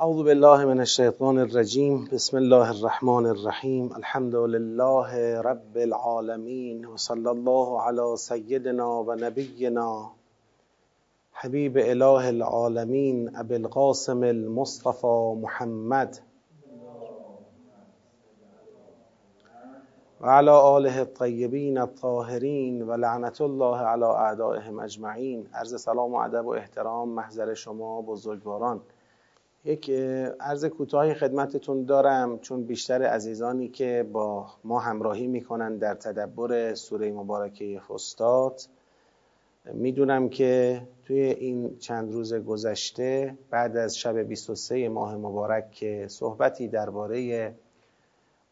اعوذ بالله من الشیطان الرجیم. بسم الله الرحمن الرحیم. الحمد لله رب العالمین. و صلی الله علی سیدنا و نبینا. حبیب اله العالمین. ابی القاسم المصطفى محمد. و علی آله الطیبین الطاهرین. و لعنت الله علی اعدائهم اجمعین. عرض سلام و ادب و احترام محضر شما بزرگواران. یک عرض کوتاهی خدمتتون دارم چون بیشتر عزیزانی که با ما همراهی می‌کنن در تدبر سوره مبارکه فستاد می‌دونم که توی این چند روز گذشته بعد از شب 23 ماه مبارک که صحبتی درباره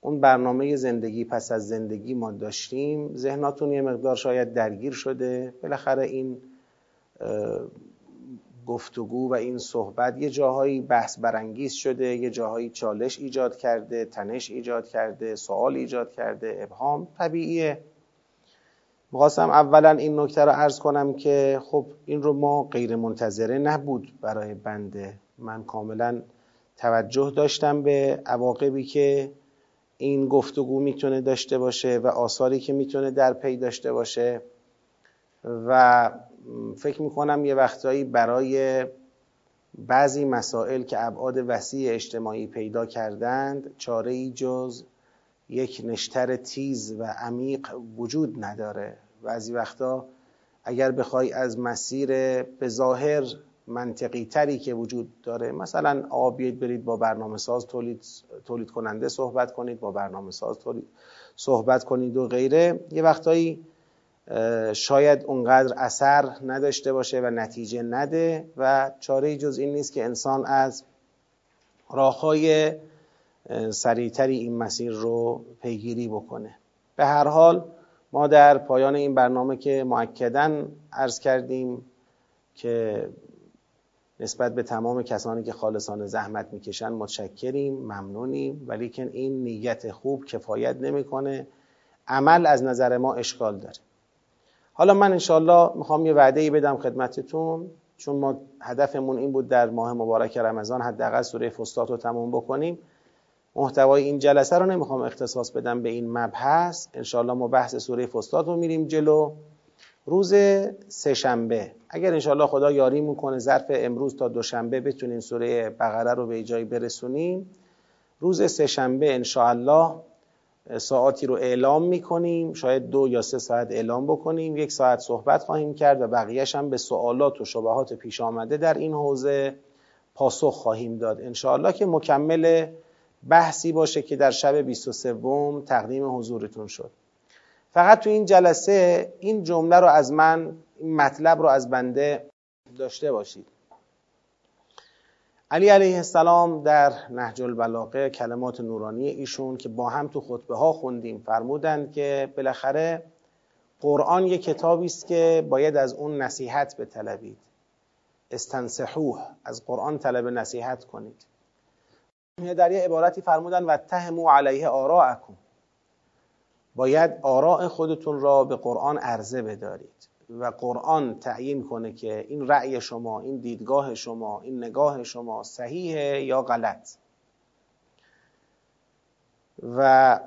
اون برنامه زندگی پس از زندگی ما داشتیم ذهناتون یه مقدار شاید درگیر شده. بالاخره این گفتگو و این صحبت یه جاهایی بحث برانگیز شده یه جاهایی چالش ایجاد کرده تنش ایجاد کرده سوال ایجاد کرده ابهام طبیعیه. می‌خواستم اولا این نکته رو عرض کنم که خب این رو ما غیر منتظره نبود برای بنده. من کاملا توجه داشتم به عواقبی که این گفتگو می‌تونه داشته باشه و آثاری که می‌تونه در پی داشته باشه و فکر می‌کنم یه وقتایی برای بعضی مسائل که ابعاد وسیع اجتماعی پیدا کردند چاره ای جز یک نشتر تیز و عمیق وجود نداره. بعضی وقتا اگر بخوای از مسیر به ظاهر منطقی تری که وجود داره مثلا آقا برید با برنامه ساز تولید, تولید کننده صحبت کنید با برنامه ساز تولید صحبت کنید و غیره یه وقتایی شاید اونقدر اثر نداشته باشه و نتیجه نده و چاره جز این نیست که انسان از راههای سریعتری این مسیر رو پیگیری بکنه. به هر حال ما در پایان این برنامه که معکدن عرض کردیم که نسبت به تمام کسانی که خالصانه زحمت می‌کشن متشکریم ممنونیم ولی که این نیت خوب کفایت نمی‌کنه. عمل از نظر ما اشکال داره. حالا من انشالله می‌خوام یه وعده ای بدم خدمتتون چون ما هدفمون این بود در ماه مبارک رمضان حداقل سوره فستات رو تموم بکنیم. محتوای این جلسه رو نمی‌خوام اختصاص بدم به این مبحث. انشالله ما بحث سوره فستات رو میریم جلو. روز سهشنبه. اگر انشالله خدا یاری می‌کنه ظرف امروز تا دوشنبه بتونیم سوره بقره رو به جایی برسونیم. روز سهشنبه انشاءالله ساعتی رو اعلام می‌کنیم. شاید دو یا سه ساعت اعلام بکنیم. یک ساعت صحبت خواهیم کرد و بقیهش هم به سوالات و شبهات پیش آمده در این حوزه پاسخ خواهیم داد. انشاءالله که مکمل بحثی باشه که در شب 23 تقدیم حضورتون شد. فقط تو این جلسه این جمله رو از من این مطلب رو از بنده داشته باشید. علی علیه السلام در نهج البلاغه کلمات نورانی ایشون که با هم تو خطبه ها خوندیم فرمودند که بالاخره قرآن یک کتابی است که باید از اون نصیحت بطلبید. استنصحوه از قرآن طلب نصیحت کنید. در یه عبارتی فرمودن و تهمو علیه آراءکم. باید آراء خودتون را به قرآن عرضه بدارید. و قرآن تعیین کنه که این رأی شما این دیدگاه شما این نگاه شما صحیحه یا غلط. و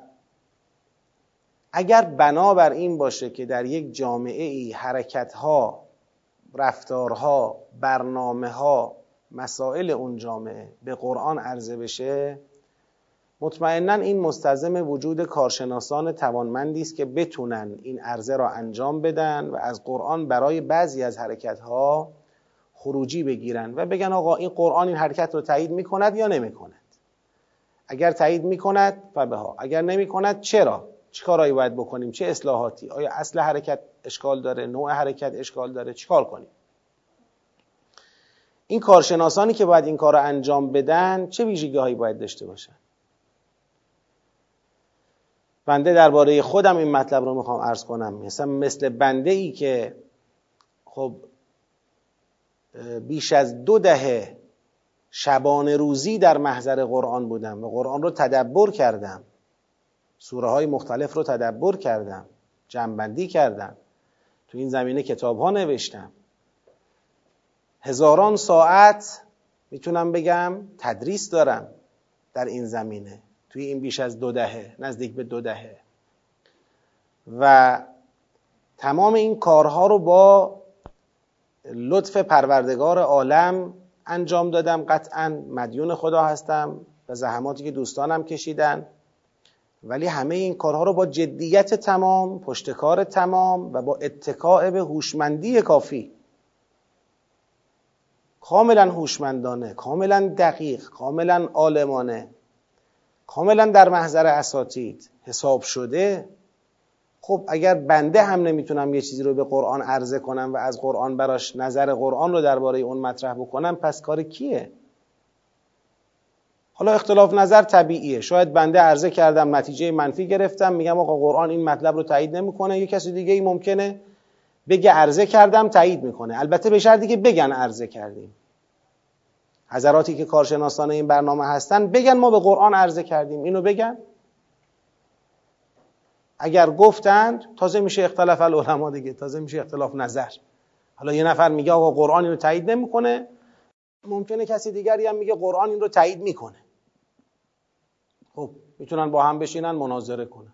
اگر بنابر این باشه که در یک جامعه ای حرکت ها رفتارها برنامه ها مسائل اون جامعه به قرآن عرضه بشه مطمئنا این مستلزم وجود کارشناسان توانمندی است که بتونن این عرضه را انجام بدن و از قرآن برای بعضی از حرکتها خروجی بگیرن و بگن آقا این قرآن این حرکت رو تایید می‌کند یا نمی‌کند؟ اگر تایید می‌کند فبها. اگر نمی‌کند چرا؟ چه کارایی باید بکنیم؟ چه اصلاحاتی؟ آیا اصل حرکت اشکال داره؟ نوع حرکت اشکال داره؟ چیکار کنیم؟ این کارشناسانی که باید این کار رو انجام بدن چه ویژگی هایی باید داشته باشن؟ بنده درباره خودم این مطلب رو می‌خوام عرض کنم. مثلا مثل بنده ای که خب بیش از دو دهه شبانه روزی در محضر قرآن بودم و قرآن رو تدبر کردم. سوره های مختلف رو تدبر کردم جنبندی کردم تو این زمینه کتاب ها نوشتم. هزاران ساعت می‌تونم بگم تدریس دارم در این زمینه. توی این بیش از دو دهه نزدیک به دو دهه. و تمام این کارها رو با لطف پروردگار عالم انجام دادم. قطعا مدیون خدا هستم و زحماتی که دوستانم کشیدن. ولی همه این کارها رو با جدیت تمام پشتکار تمام و با اتکاع به هوشمندی کافی. کاملا هوشمندانه کاملا دقیق کاملا عالمانه. کاملا در محضر اساتید حساب شده خب اگر بنده هم نمی‌تونم یه چیزی رو به قرآن عرضه کنم و از قرآن براش نظر قرآن رو درباره اون مطرح بکنم پس کار کیه؟ حالا اختلاف نظر طبیعیه. شاید بنده عرضه کردم نتیجه منفی گرفتم میگم آقا قرآن این مطلب رو تایید نمی‌کنه یه کسی دیگه ای ممکنه بگه عرضه کردم تایید می‌کنه. البته به شرطی که بگن عرضه کردیم. حضراتی که کارشناسان این برنامه هستن بگن ما به قرآن عرضه کردیم. اینو بگن. اگر گفتند تازه میشه اختلاف العلماء دیگه تازه میشه اختلاف نظر. حالا یه نفر میگه آقا قرآن اینو تایید نمی‌کنه. ممکنه کسی دیگری هم میگه قرآن این رو تایید می‌کنه. خب می‌تونن با هم بشینن مناظره کنن.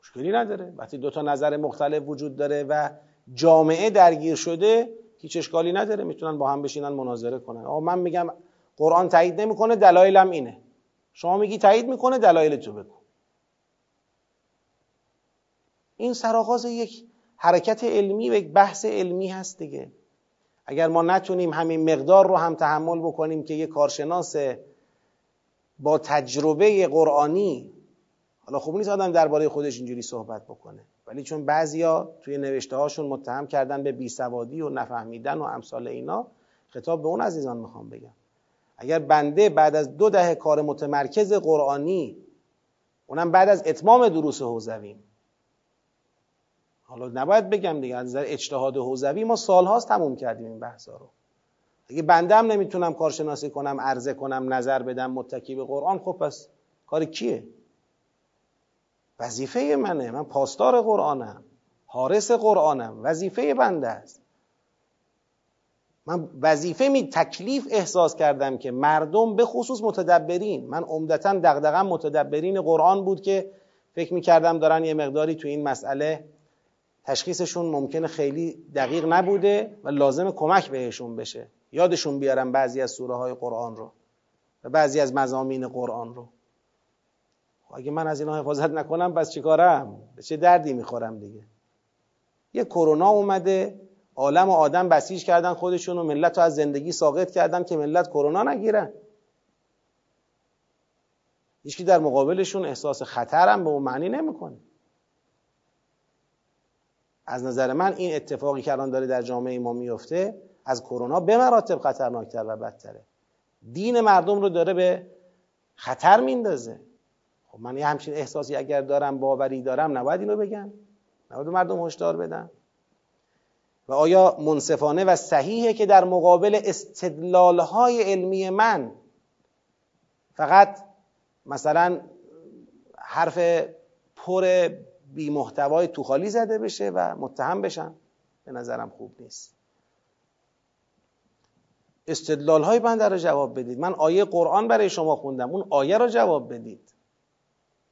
مشکلی نداره. وقتی دو تا نظر مختلف وجود داره و جامعه درگیر شده هیچ اشکالی نداره می‌تونن با هم بشینن مناظره کنن. آقا من میگم قرآن تایید نمی‌کنه دلایلم اینه. شما میگی تایید می‌کنه دلایل تو بگو. این سرآغاز یک حرکت علمی و یک بحث علمی هست دیگه. اگر ما نتونیم همین مقدار رو هم تحمل بکنیم که یک کارشناس با تجربه قرآنی حالا خوب نیست آدم درباره خودش اینجوری صحبت بکنه. ولی چون بعضیا توی نوشته هاشون متهم کردن به بیسوادی و نفهمیدن و امثال اینا خطاب به اون عزیزان می‌خوام بگم. اگر بنده بعد از دو دهه کار متمرکز قرآنی اونم بعد از اتمام دروس حوزویم حالا نباید بگم دیگه از نظر اجتهاد حوزوی ما سالهاست تموم کردیم این بحثا رو. اگه بنده هم نمی‌تونم کارشناسی کنم عرضه کنم نظر بدم متکی به قرآن خب پس کار کیه؟ وظیفه منه. من پاسدار قرآنم. حارس قرآنم. وظیفه بنده است. من وظیفه می تکلیف احساس کردم که مردم به خصوص متدبرین من عمدتا دغدغم متدبرین قرآن بود که فکر می کردم دارن یه مقداری تو این مسئله تشخیصشون ممکنه خیلی دقیق نبوده و لازم کمک بهشون بشه. یادشون بیارم بعضی از سوره های قرآن رو و بعضی از مزامین قرآن رو. اگه من از اینا حفاظت نکنم پس چیکارم به چه دردی می‌خورم دیگه؟ یه کرونا اومده عالم و آدم بسیج کردن خودشون و ملت رو از زندگی ساقط کردن که ملت کرونا نگیرن هیچکی در مقابلشون احساس خطر هم به اون معنی نمی‌کنه. از نظر من این اتفاقی که الان داره در جامعه ما میفته از کرونا به مراتب خطرناکتر و بدتره. دین مردم رو داره به خطر میندازه. خب من یه همچین احساسی اگر دارم باوری دارم نباید اینو بگم. نباید مردم هشدار بدم. و آیا منصفانه و صحیحه که در مقابل استدلالهای علمی من فقط مثلا حرف پر بی محتوای توخالی زده بشه و متهم بشن به نظرم خوب نیست. استدلال های بنده رو جواب بدید. من آیه قرآن برای شما خوندم اون آیه رو جواب بدید.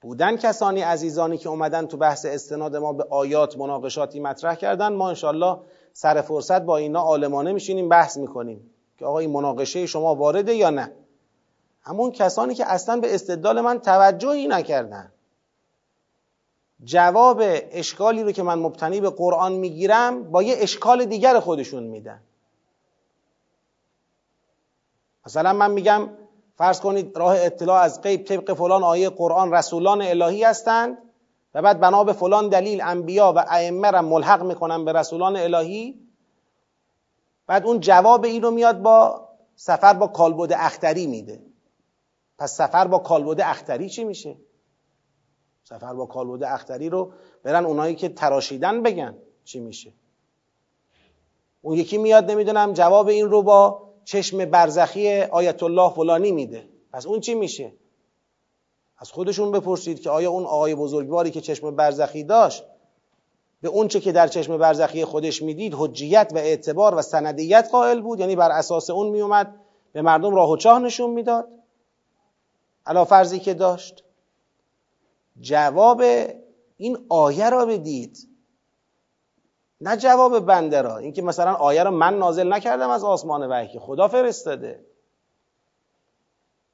بودن کسانی عزیزانی که اومدن تو بحث استناد ما به آیات مناقشاتی مطرح کردن ما انشالله سر فرصت با اینا عالمانه میشینیم بحث می‌کنیم که آقا این مناقشه شما وارده یا نه؟ همون کسانی که اصلا به استدلال من توجهی نکردن. جواب اشکالی رو که من مبتنی به قرآن می‌گیرم با یه اشکال دیگر خودشون میدن. مثلا من میگم فرض کنید راه اطلاع از غیب طبق فلان آیه قرآن رسولان الهی هستند و بعد بنا به فلان دلیل انبیا و ائمه را ملحق می‌کنن به رسولان الهی. بعد اون جواب این رو میاد با سفر با کالبد اختری میده. پس سفر با کالبد اختری چی میشه؟ سفر با کالبد اختری رو برن اونایی که تراشیدن بگن چی میشه. اون یکی میاد نمی‌دونم جواب این رو با چشم برزخی آیت الله فلانی میده. پس اون چی میشه؟ از خودشون بپرسید که آیا اون آقای بزرگواری که چشم برزخی داشت به اون چه که در چشم برزخی خودش می‌دید حجیت و اعتبار و سندیت قائل بود؟ یعنی بر اساس اون میومد به مردم راه و چاه نشون می‌داد؟ علا فرضی که داشت. جواب این آیه را بدید. نه جواب بنده را اینکه مثلا آیه را من نازل نکردم از آسمان وحی خدا فرستاده.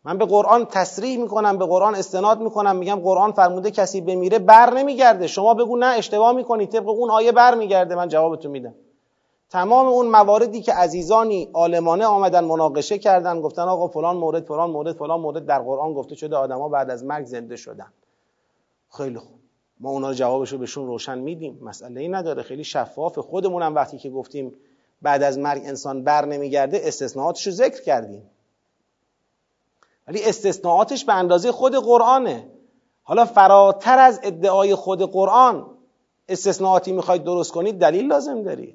من به قرآن تصریح می‌کنم به قرآن استناد می‌کنم میگم قرآن فرموده کسی بمیره بر نمیگرده. شما بگو نه اشتباه می‌کنی طبق اون آیه بر میگرده. من جوابتون میدم. تمام اون مواردی که عزیزانی عالمانه آمدن مناقشه کردن گفتن آقا فلان مورد فلان مورد فلان مورد در قرآن گفته شده آدما بعد از مرگ زنده شدن. خیلی خوب. ما اونا رو جوابش بهشون روشن میدیم. مسئله ای نداره. خیلی شفاف خودمونم وقتی که گفتیم بعد از مرگ انسان بر نمیگرده استثناءاتش رو ذکر کردیم. ولی استثناءاتش به اندازه خود قرآنه. حالا فراتر از ادعای خود قرآن استثناءاتی می‌خواید درست کنید دلیل لازم دارید.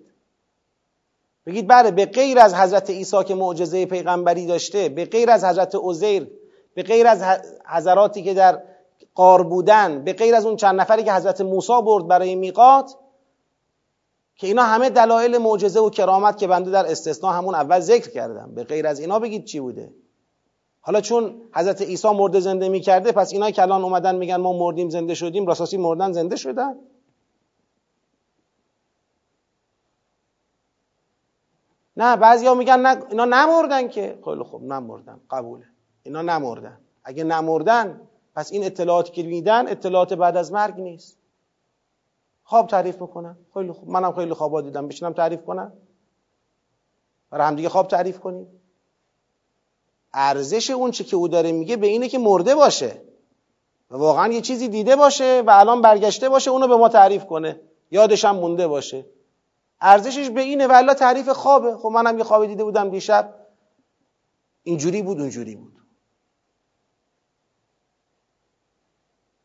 بگید بله به غیر از حضرت عیسی که معجزه پیغمبری داشته به غیر از حضرت عزیر به غیر از حضراتی که در قار بودن به غیر از اون چند نفری که حضرت موسی برد برای میقات که اینا همه دلایل معجزه و کرامت که بنده در استثناء همون اول ذکر کردم. به غیر از اینا بگید چی بوده. حالا چون حضرت عیسی مرده زنده می‌کرده پس اینا که الان اومدن میگن ما مردیم زنده شدیم راساسی مردن زنده شدن؟ نه بعضیا میگن نه اینا نمردن که. خیلی خوب نمردن قبوله. اینا نمردن. اگه نمردن پس این اطلاعاتی که میدن اطلاعات بعد از مرگ نیست. خواب تعریف می‌کنن. خیلی خوب. منم خیلی خوابا دیدم. بشینم تعریف کنم. برای همدیگه خواب تعریف کنیم. ارزش اون چی که او داره میگه به اینه که مرده باشه. و واقعا یه چیزی دیده باشه و الان برگشته باشه اونو به ما تعریف کنه. یادش هم مونده باشه. ارزشش به اینه و تعریف خوابه. خب منم یه خواب دیده بودم دیشب. اینجوری بود اونجوری بود.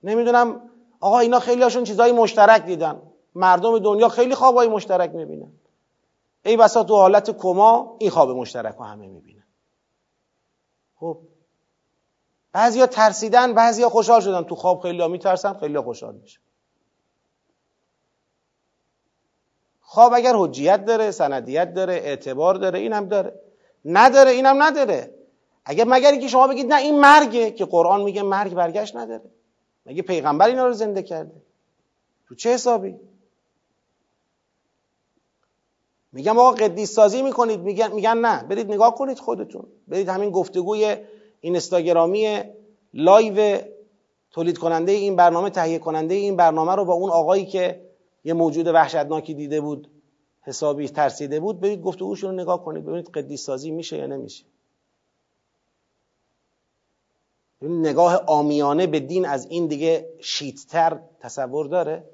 نمی‌دونم آقا اینا خیلی هاشون چیزهای مشترک دیدن. مردم دنیا خیلی خوابهای مشترک می‌بینن. ای بسا تو حالت کما این خواب مشترک رو همه می‌بینن. خب بعضیا ترسیدن بعضیا خوشحال شدن. تو خواب خیلی ها میترسن خیلی ها خوشحال میشن. خواب اگر حجیت داره سندیت داره اعتبار داره این هم داره. نداره اینم نداره. اگر مگر اینکه شما بگید نه این مرگه که قرآن میگه مرگ برگشت نداره. مگه پیغمبر اینا رو زنده کرده؟ تو چه حسابی؟ میگم آقا قدیس سازی می‌کنید میگن, نه. برید نگاه کنید خودتون. برید همین گفتگوی اینستاگرامی لایو تولید کننده این برنامه تهیه کننده این برنامه رو با اون آقایی که یه موجود وحشتناکی دیده بود حسابی ترسیده بود برید گفتگوشون رو نگاه کنید ببینید قدیس سازی میشه یا نمیشه. نگاه آمیانه به دین از این دیگه شیدتر تصور داره.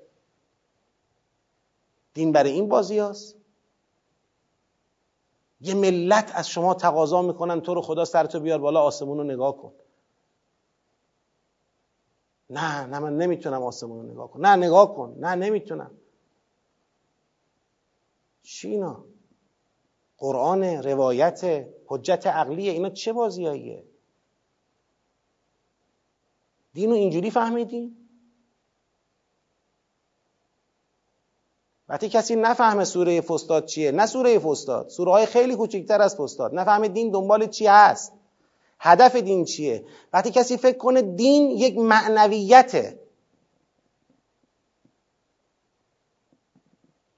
دین برای این بازی هست یه ملت از شما تقاضا می‌کنن تو رو خدا سرتو بیار بالا آسمون رو نگاه کن. نه نه من نمی‌تونم آسمون رو نگاه کن. نه نگاه کن. نه نمی‌تونم. چی اینا قرآن روایت حجت عقلیه اینا چه بازیاییه؟ دینو اینجوری فهمیدی؟ وقتی کسی نفهمه سوره فستاد چیه نه سوره فستاد سوره های خیلی کوچکتر از فستاد نفهمه دین دنبال چی هست؟ هدف دین چیه؟ وقتی کسی فکر کنه دین یک معنویته.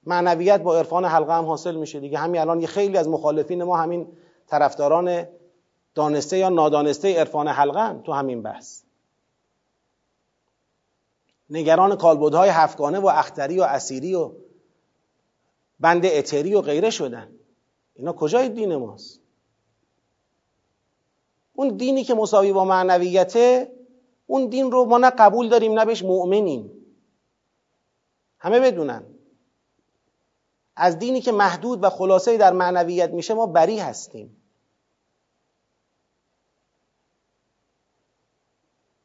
معنویت با عرفان حلقه هم حاصل میشه دیگه. همین الان یه خیلی از مخالفین ما همین طرفداران دانسته یا نادانسته عرفان حلقه تو همین بحث. نگران کالبدهای هفگانه و اختری و اسیری و بند اتری و غیره شدن. اینا کجای دین ماست؟ اون دینی که مساوی با معنویته اون دین رو ما نه قبول داریم نه بهش مؤمنیم. همه بدونن. از دینی که محدود و خلاصه در معنویت میشه ما بری هستیم.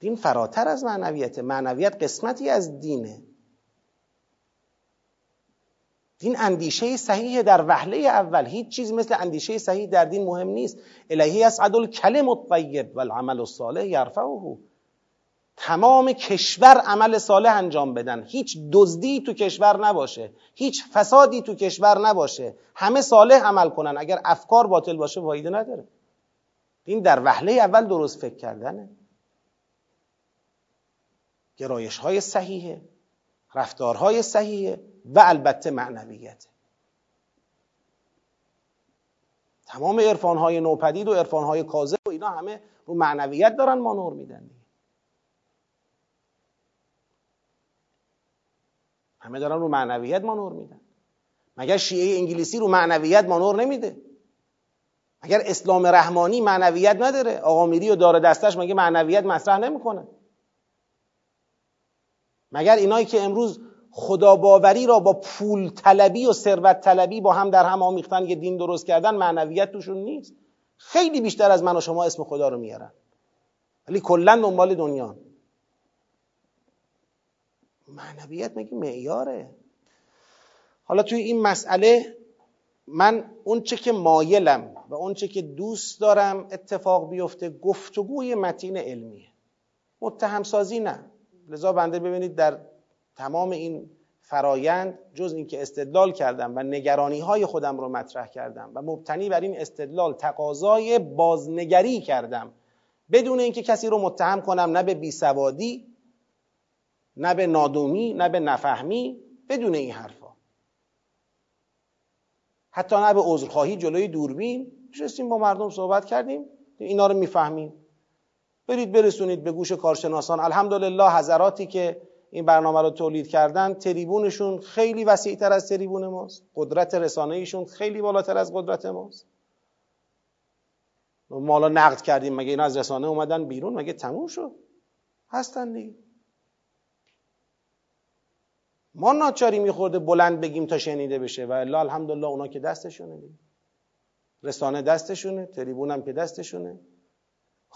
دین فراتر از معنویت معنویت قسمتی از دینه. دین اندیشه صحیح در وهله اول. هیچ چیز مثل اندیشه صحیح در دین مهم نیست. الهی اسعد الکلم الطیب والعمل الصالح یرفعه. تمام کشور عمل صالح انجام بدن. هیچ دزدی تو کشور نباشه. هیچ فسادی تو کشور نباشه. همه صالح عمل کنن. اگر افکار باطل باشه فایده نداره. این در وهله اول درست فکر کردنه. گرایش های صحیحه رفتارهای صحیحه و البته معنویت تمام عرفان های نوپدید و عرفان های کاذب و اینا همه رو معنویت دارن مانور میدن همه دارن رو معنویت مانور میدن. مگر شیعه انگلیسی رو معنویت مانور نمیده؟ مگر اسلام رحمانی معنویت نداره؟ آقا میری و داره دستش مگه معنویت مطرح نمی‌کنه؟ مگر اینایی که امروز خدا باوری را با پول طلبی و ثروت طلبی با هم در هم آمیختن یه دین درست کردن معنویت توشون نیست. خیلی بیشتر از من و شما اسم خدا رو میارن. ولی کلا دنبال دنیا. معنویت مگه معیاره؟ حالا توی این مسئله من اونچه که مایلم و اونچه که دوست دارم اتفاق بیفته گفتگوی متین علمیه. متهم سازی نه. لذا بنده ببینید در تمام این فرایند جز اینکه استدلال کردم و نگرانی های خودم رو مطرح کردم و مبتنی بر این استدلال تقاضای بازنگری کردم بدون اینکه کسی رو متهم کنم نه به بیسوادی نه به نادومی نه به نفهمی بدون این حرفا. حتی نه به عذرخواهی جلوی دوربین. نشستیم با مردم صحبت کردیم اینا رو می‌فهمیم. برید برسونید به گوش کارشناسان. الحمدلله حضراتی که این برنامه رو تولید کردن تریبونشون خیلی وسیعتر از تریبون ماست. قدرت رسانه ایشون خیلی بالاتر از قدرت ماست. ما حالا نقد کردیم مگه اینا از رسانه اومدن بیرون؟ مگه تموم شد؟ هستن دیگه. ما ناچاری میخورده بلند بگیم تا شنیده بشه و الا الحمدلله اونا که دستشونه دیگه. رسانه دستشونه تریبون هم که دستشونه.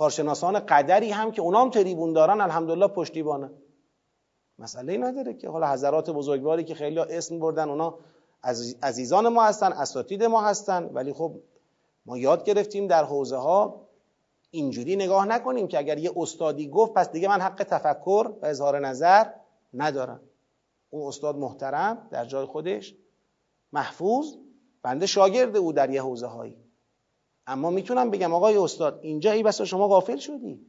کارشناسان قدری هم که اونام تریبون دارن الحمدلله پشتیبانه. مسئله نداره که حالا حضرات بزرگواری که خیلی اسم بردن اونا عزیزان ما هستن اساتید ما هستن ولی خب ما یاد گرفتیم در حوزه ها اینجوری نگاه نکنیم که اگر یه استادی گفت پس دیگه من حق تفکر و اظهار نظر ندارم. اون استاد محترم در جای خودش محفوظ بنده شاگرد او در یه حوزه هایی اما می‌تونم بگم آقای استاد اینجا ای بسا شما غافل شدی.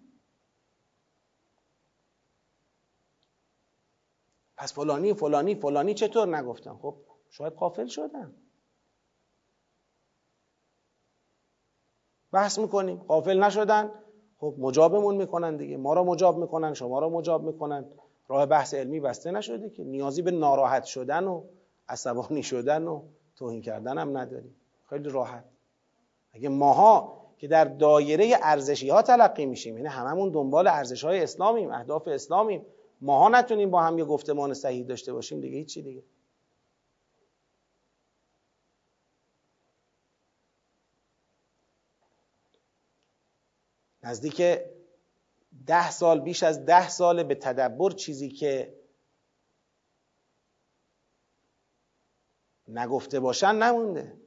پس فلانی فلانی فلانی چطور نگفتم؟ خب شاید غافل شدن بحث می‌کنیم. غافل نشدن. خب مجابمون می‌کنن دیگه. ما را مجاب می‌کنن شما را مجاب می‌کنن. راه بحث علمی بسته نشده که. نیازی به ناراحت شدن و عصبانی شدن و توهین کردن هم نداریم. خیلی راحت. اگه ماها که در دایره ارزشی ها تلقی میشیم یعنی هممون دنبال ارزش های اسلامیم اهداف اسلامیم ماها نتونیم با هم یه گفتمان صحیح داشته باشیم دیگه هیچی دیگه. نزدیک ده سال بیش از ده سال به تدبر چیزی که نگفته باشن نمونده.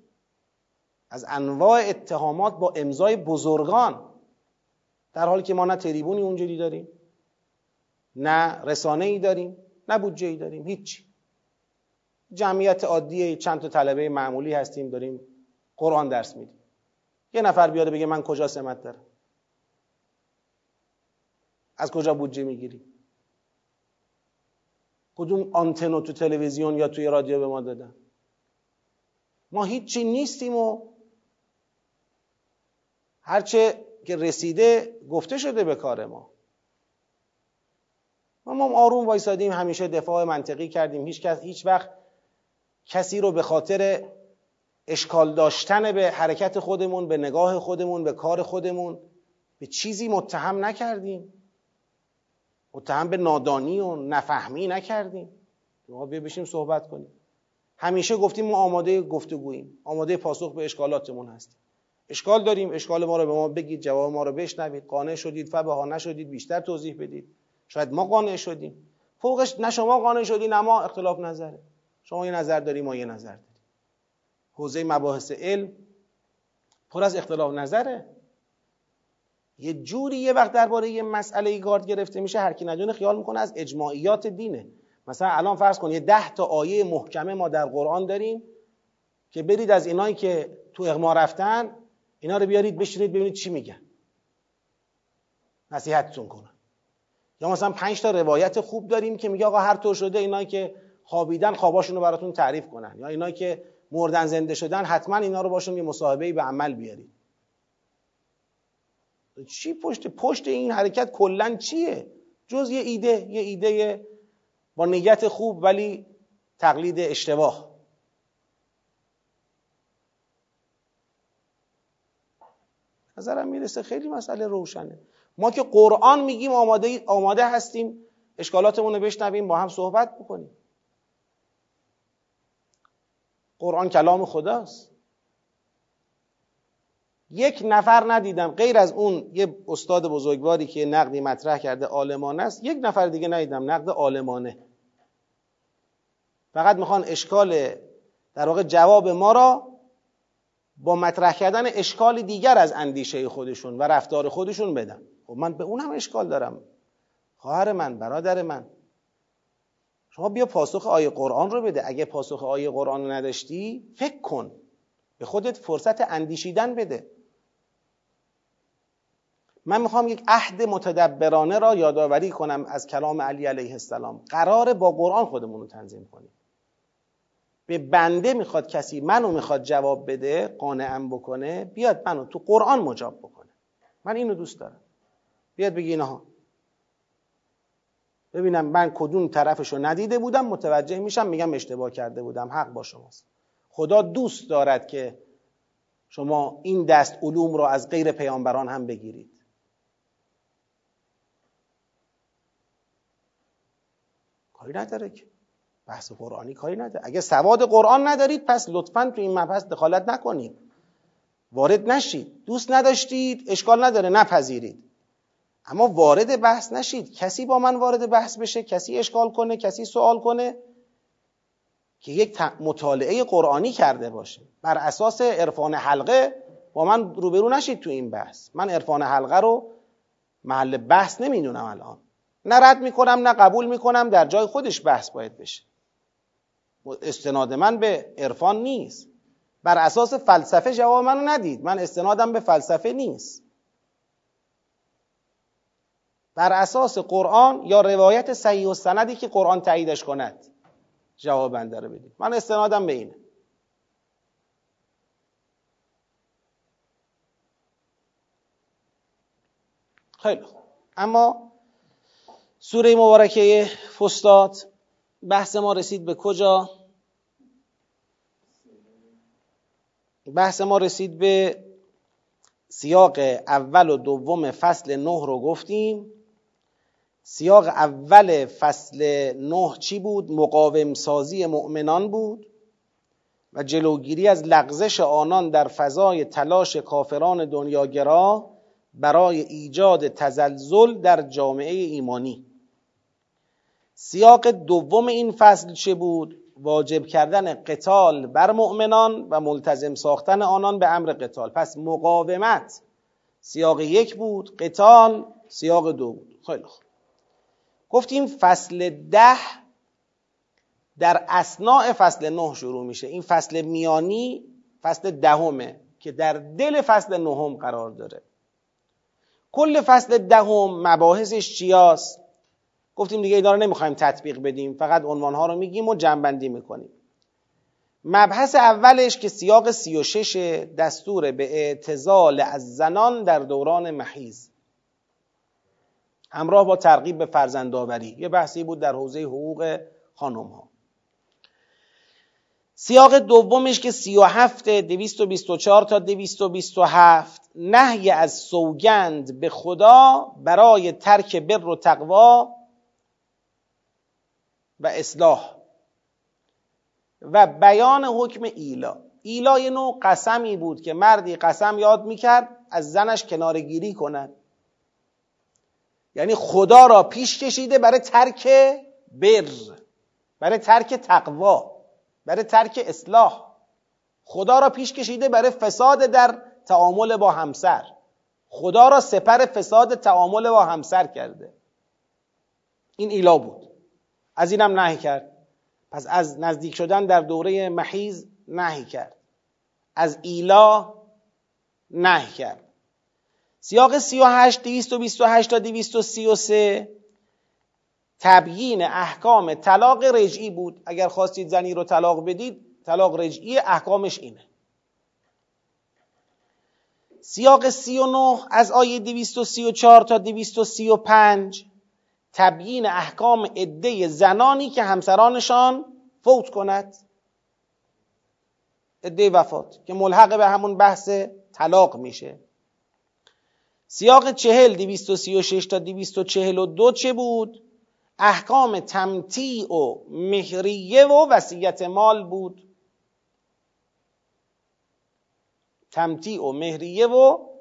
از انواع اتهامات با امضای بزرگان در حالی که ما نه تریبونی اونجوری داریم نه رسانه ای داریم نه بودجه ای داریم هیچ جمعیت عادی چند تا طلبه معمولی هستیم داریم قرآن درس میدیم. یه نفر بیاده بگه من کجا سمت دارم؟ از کجا بودجه می‌گیری کدوم آنتنو تو تلویزیون یا توی رادیو به ما دادن؟ ما هیچی نیستیم و هرچه که رسیده گفته شده به کار ما. ما ما آروم وایسادیم همیشه دفاع منطقی کردیم. هیچ, کس هیچ وقت کسی رو به خاطر اشکال داشتن به حرکت خودمون به نگاه خودمون به کار خودمون به چیزی متهم نکردیم. متهم به نادانی و نفهمی نکردیم. ما بیا بشیم صحبت کنیم. همیشه گفتیم ما آماده گفتگوییم. آماده پاسخ به اشکالاتمون هستیم. اشکال داریم اشکال ما رو به ما بگید جواب ما رو بشنوید. قانع شدید فبها نشدید بیشتر توضیح بدید. شاید ما قانع شدیم. فوقش نه شما قانع شدی نه ما. اختلاف نظره. شما یه نظر داری ما یه نظر داریم. حوزه مباحث علم پر از اختلاف نظره. یه جوری یه وقت درباره یه مسئله گارد گرفته میشه هر کی ندونه خیال می‌کنه از اجماعیات دینه. مثلا الان فرض کن یه ده تا آیه محکمه ما در قرآن داریم که برید از اینایی که تو اغما رفتن اینا رو بیارید بشینید ببینید چی میگن. نصیحتتون کنن یا مثلا پنج تا روایت خوب داریم که میگه آقا هر طور شده اینا که خوابیدن خواباشون رو براتون تعریف کنن. یا اینا که مردن زنده شدن حتما اینا رو باشون یه مصاحبه به عمل بیارید. چی پشت پشت این حرکت کلا چیه؟ جز یه ایده یه ایده با نیت خوب ولی تقلید اشتباه. نظرم می‌رسه خیلی مسئله روشنه. ما که قرآن میگیم آماده, آماده هستیم اشکالاتمون رو بشنویم با هم صحبت بکنیم. قرآن کلام خداست. یک نفر ندیدم غیر از اون یه استاد بزرگواری که نقدی مطرح کرده عالمانه است یک نفر دیگه ندیدم نقد عالمانه. فقط می‌خوان اشکال در واقع جواب ما را با مطرح کردن اشکال دیگر از اندیشه خودشون و رفتار خودشون بدن. خب من به اونم اشکال دارم. خواهر من برادر من. شما بیا پاسخ آیه قرآن رو بده. اگه پاسخ آیه قرآن رو نداشتی فکر کن. به خودت فرصت اندیشیدن بده. من می‌خوام یک عهد متدبرانه را یادآوری کنم از کلام علی علیه السلام. قراره با قرآن خودمون رو تنظیم کنیم. به بنده می‌خواد کسی منو می‌خواد جواب بده قانعم بکنه بیاد منو تو قرآن مجاب بکنه. من اینو دوست دارم. بیاد بگی اینها ببینم من کدوم طرفش رو ندیده بودم متوجه میشم میگم اشتباه کرده بودم. حق با شماست. خدا دوست دارد که شما این دست علوم رو از غیر پیامبران هم بگیرید. کاری نداره که. بحث قرآنی کاری نداره. اگه سواد قرآن ندارید پس لطفا تو این مبحث دخالت نکنید. وارد نشید. دوست نداشتید اشکال نداره نپذیرید. اما وارد بحث نشید. کسی با من وارد بحث بشه کسی اشکال کنه کسی سوال کنه که یک مطالعه قرآنی کرده باشه. بر اساس عرفان حلقه با من روبرو نشید تو این بحث. من عرفان حلقه رو محل بحث نمی‌دونم الان. نه رد می‌کنم نه قبول می‌کنم در جای خودش بحث باید بشه. استناد من به عرفان نیست. بر اساس فلسفه جواب منو ندید. من استنادم به فلسفه نیست. بر اساس قرآن یا روایت صحیح و سندی که قرآن تاییدش کند. جواب بنده رو بدید. من استنادم به اینه. خیلی اما سوره مبارکه فستاد بحث ما رسید به کجا؟ بحث ما رسید به سیاق اول و دوم فصل نه رو گفتیم. سیاق اول فصل نه چی بود؟ مقاوم سازی مؤمنان بود و جلوگیری از لغزش آنان در فضای تلاش کافران دنیاگرا برای ایجاد تزلزل در جامعه ایمانی. سیاق دوم این فصل چه بود؟ واجب کردن قتال بر مؤمنان و ملتزم ساختن آنان به امر قتال. پس مقاومت سیاق یک بود قتال سیاق دو بود. خیلی خوب. گفتیم فصل ده در اسناع فصل نه شروع میشه. این فصل میانی فصل دهمه که در دل فصل نهم قرار داره. کل فصل دهم مباحثش چیاست؟ گفتیم دیگه اینا رو نمی‌خوایم تطبیق بدیم فقط عنوانها رو میگیم و جنبندی می‌کنیم. مبحث اولش که سیاق سی و شش دستور به اعتزال از زنان در دوران محیز همراه با ترغیب به فرزندآوری. یه بحثی بود در حوزه حقوق خانم ها سیاق دومش که سی و هفت دویست و بیست و چار تا دویست و بیست و هفت نهی از سوگند به خدا برای ترک بر و تقوا و اصلاح و بیان حکم ایلا. ایلا یه نوع قسمی بود که مردی قسم یاد می‌کرد از زنش کنارگیری کند یعنی خدا را پیش کشیده برای ترک بر برای ترک تقوا برای ترک اصلاح. خدا را پیش کشیده برای فساد در تعامل با همسر. خدا را سپر فساد تعامل با همسر کرده. این ایلا بود. از اینم نهی کرد. پس از نزدیک شدن در دوره محیز نهی کرد. از ایلا نهی کرد. سیاق 38 228 تا 233 تبیین احکام طلاق رجعی بود. اگر خواستید زنی رو طلاق بدید طلاق رجعی احکامش اینه. سیاق 39 از آیه 234 تا 235 تبیین احکام عده زنانی که همسرانشان فوت کند. عده وفات که ملحق به همون بحث طلاق میشه. سیاق چهل دیویست سی و شش تا دیویست و چهل و دو چه بود؟ احکام تمتیع و مهریه و وسیعت مال بود. تمتیع و مهریه و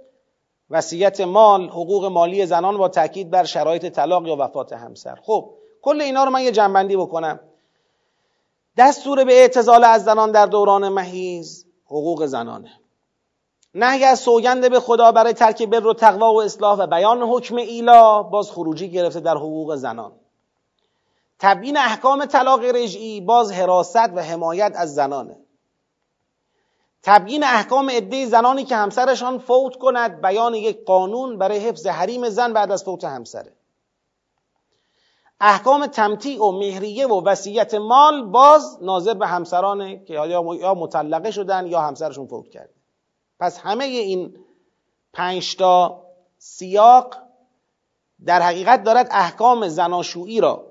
وسیعت مال حقوق مالی زنان با تاکید بر شرایط طلاق یا وفات همسر. خب کل اینا رو من یه جنبندی بکنم. دستور به اعتزال از زنان در دوران مهیز حقوق زنانه. نهی از سوگند به خدا برای ترک بر و تقوا و اصلاح و بیان حکم ایلا باز خروجی گرفته در حقوق زنان. تبیین احکام طلاق رجعی باز حراست و حمایت از زنانه. تبیین احکام عده زنانی که همسرشان فوت کند بیان یک قانون برای حفظ حریم زن بعد از فوت همسره. احکام تمتیع و مهریه و وصیت مال باز ناظر به همسرانه که یا مطلقه شدن یا همسرشون فوت کرد پس همه این پنجتا سیاق در حقیقت دارد احکام زناشویی را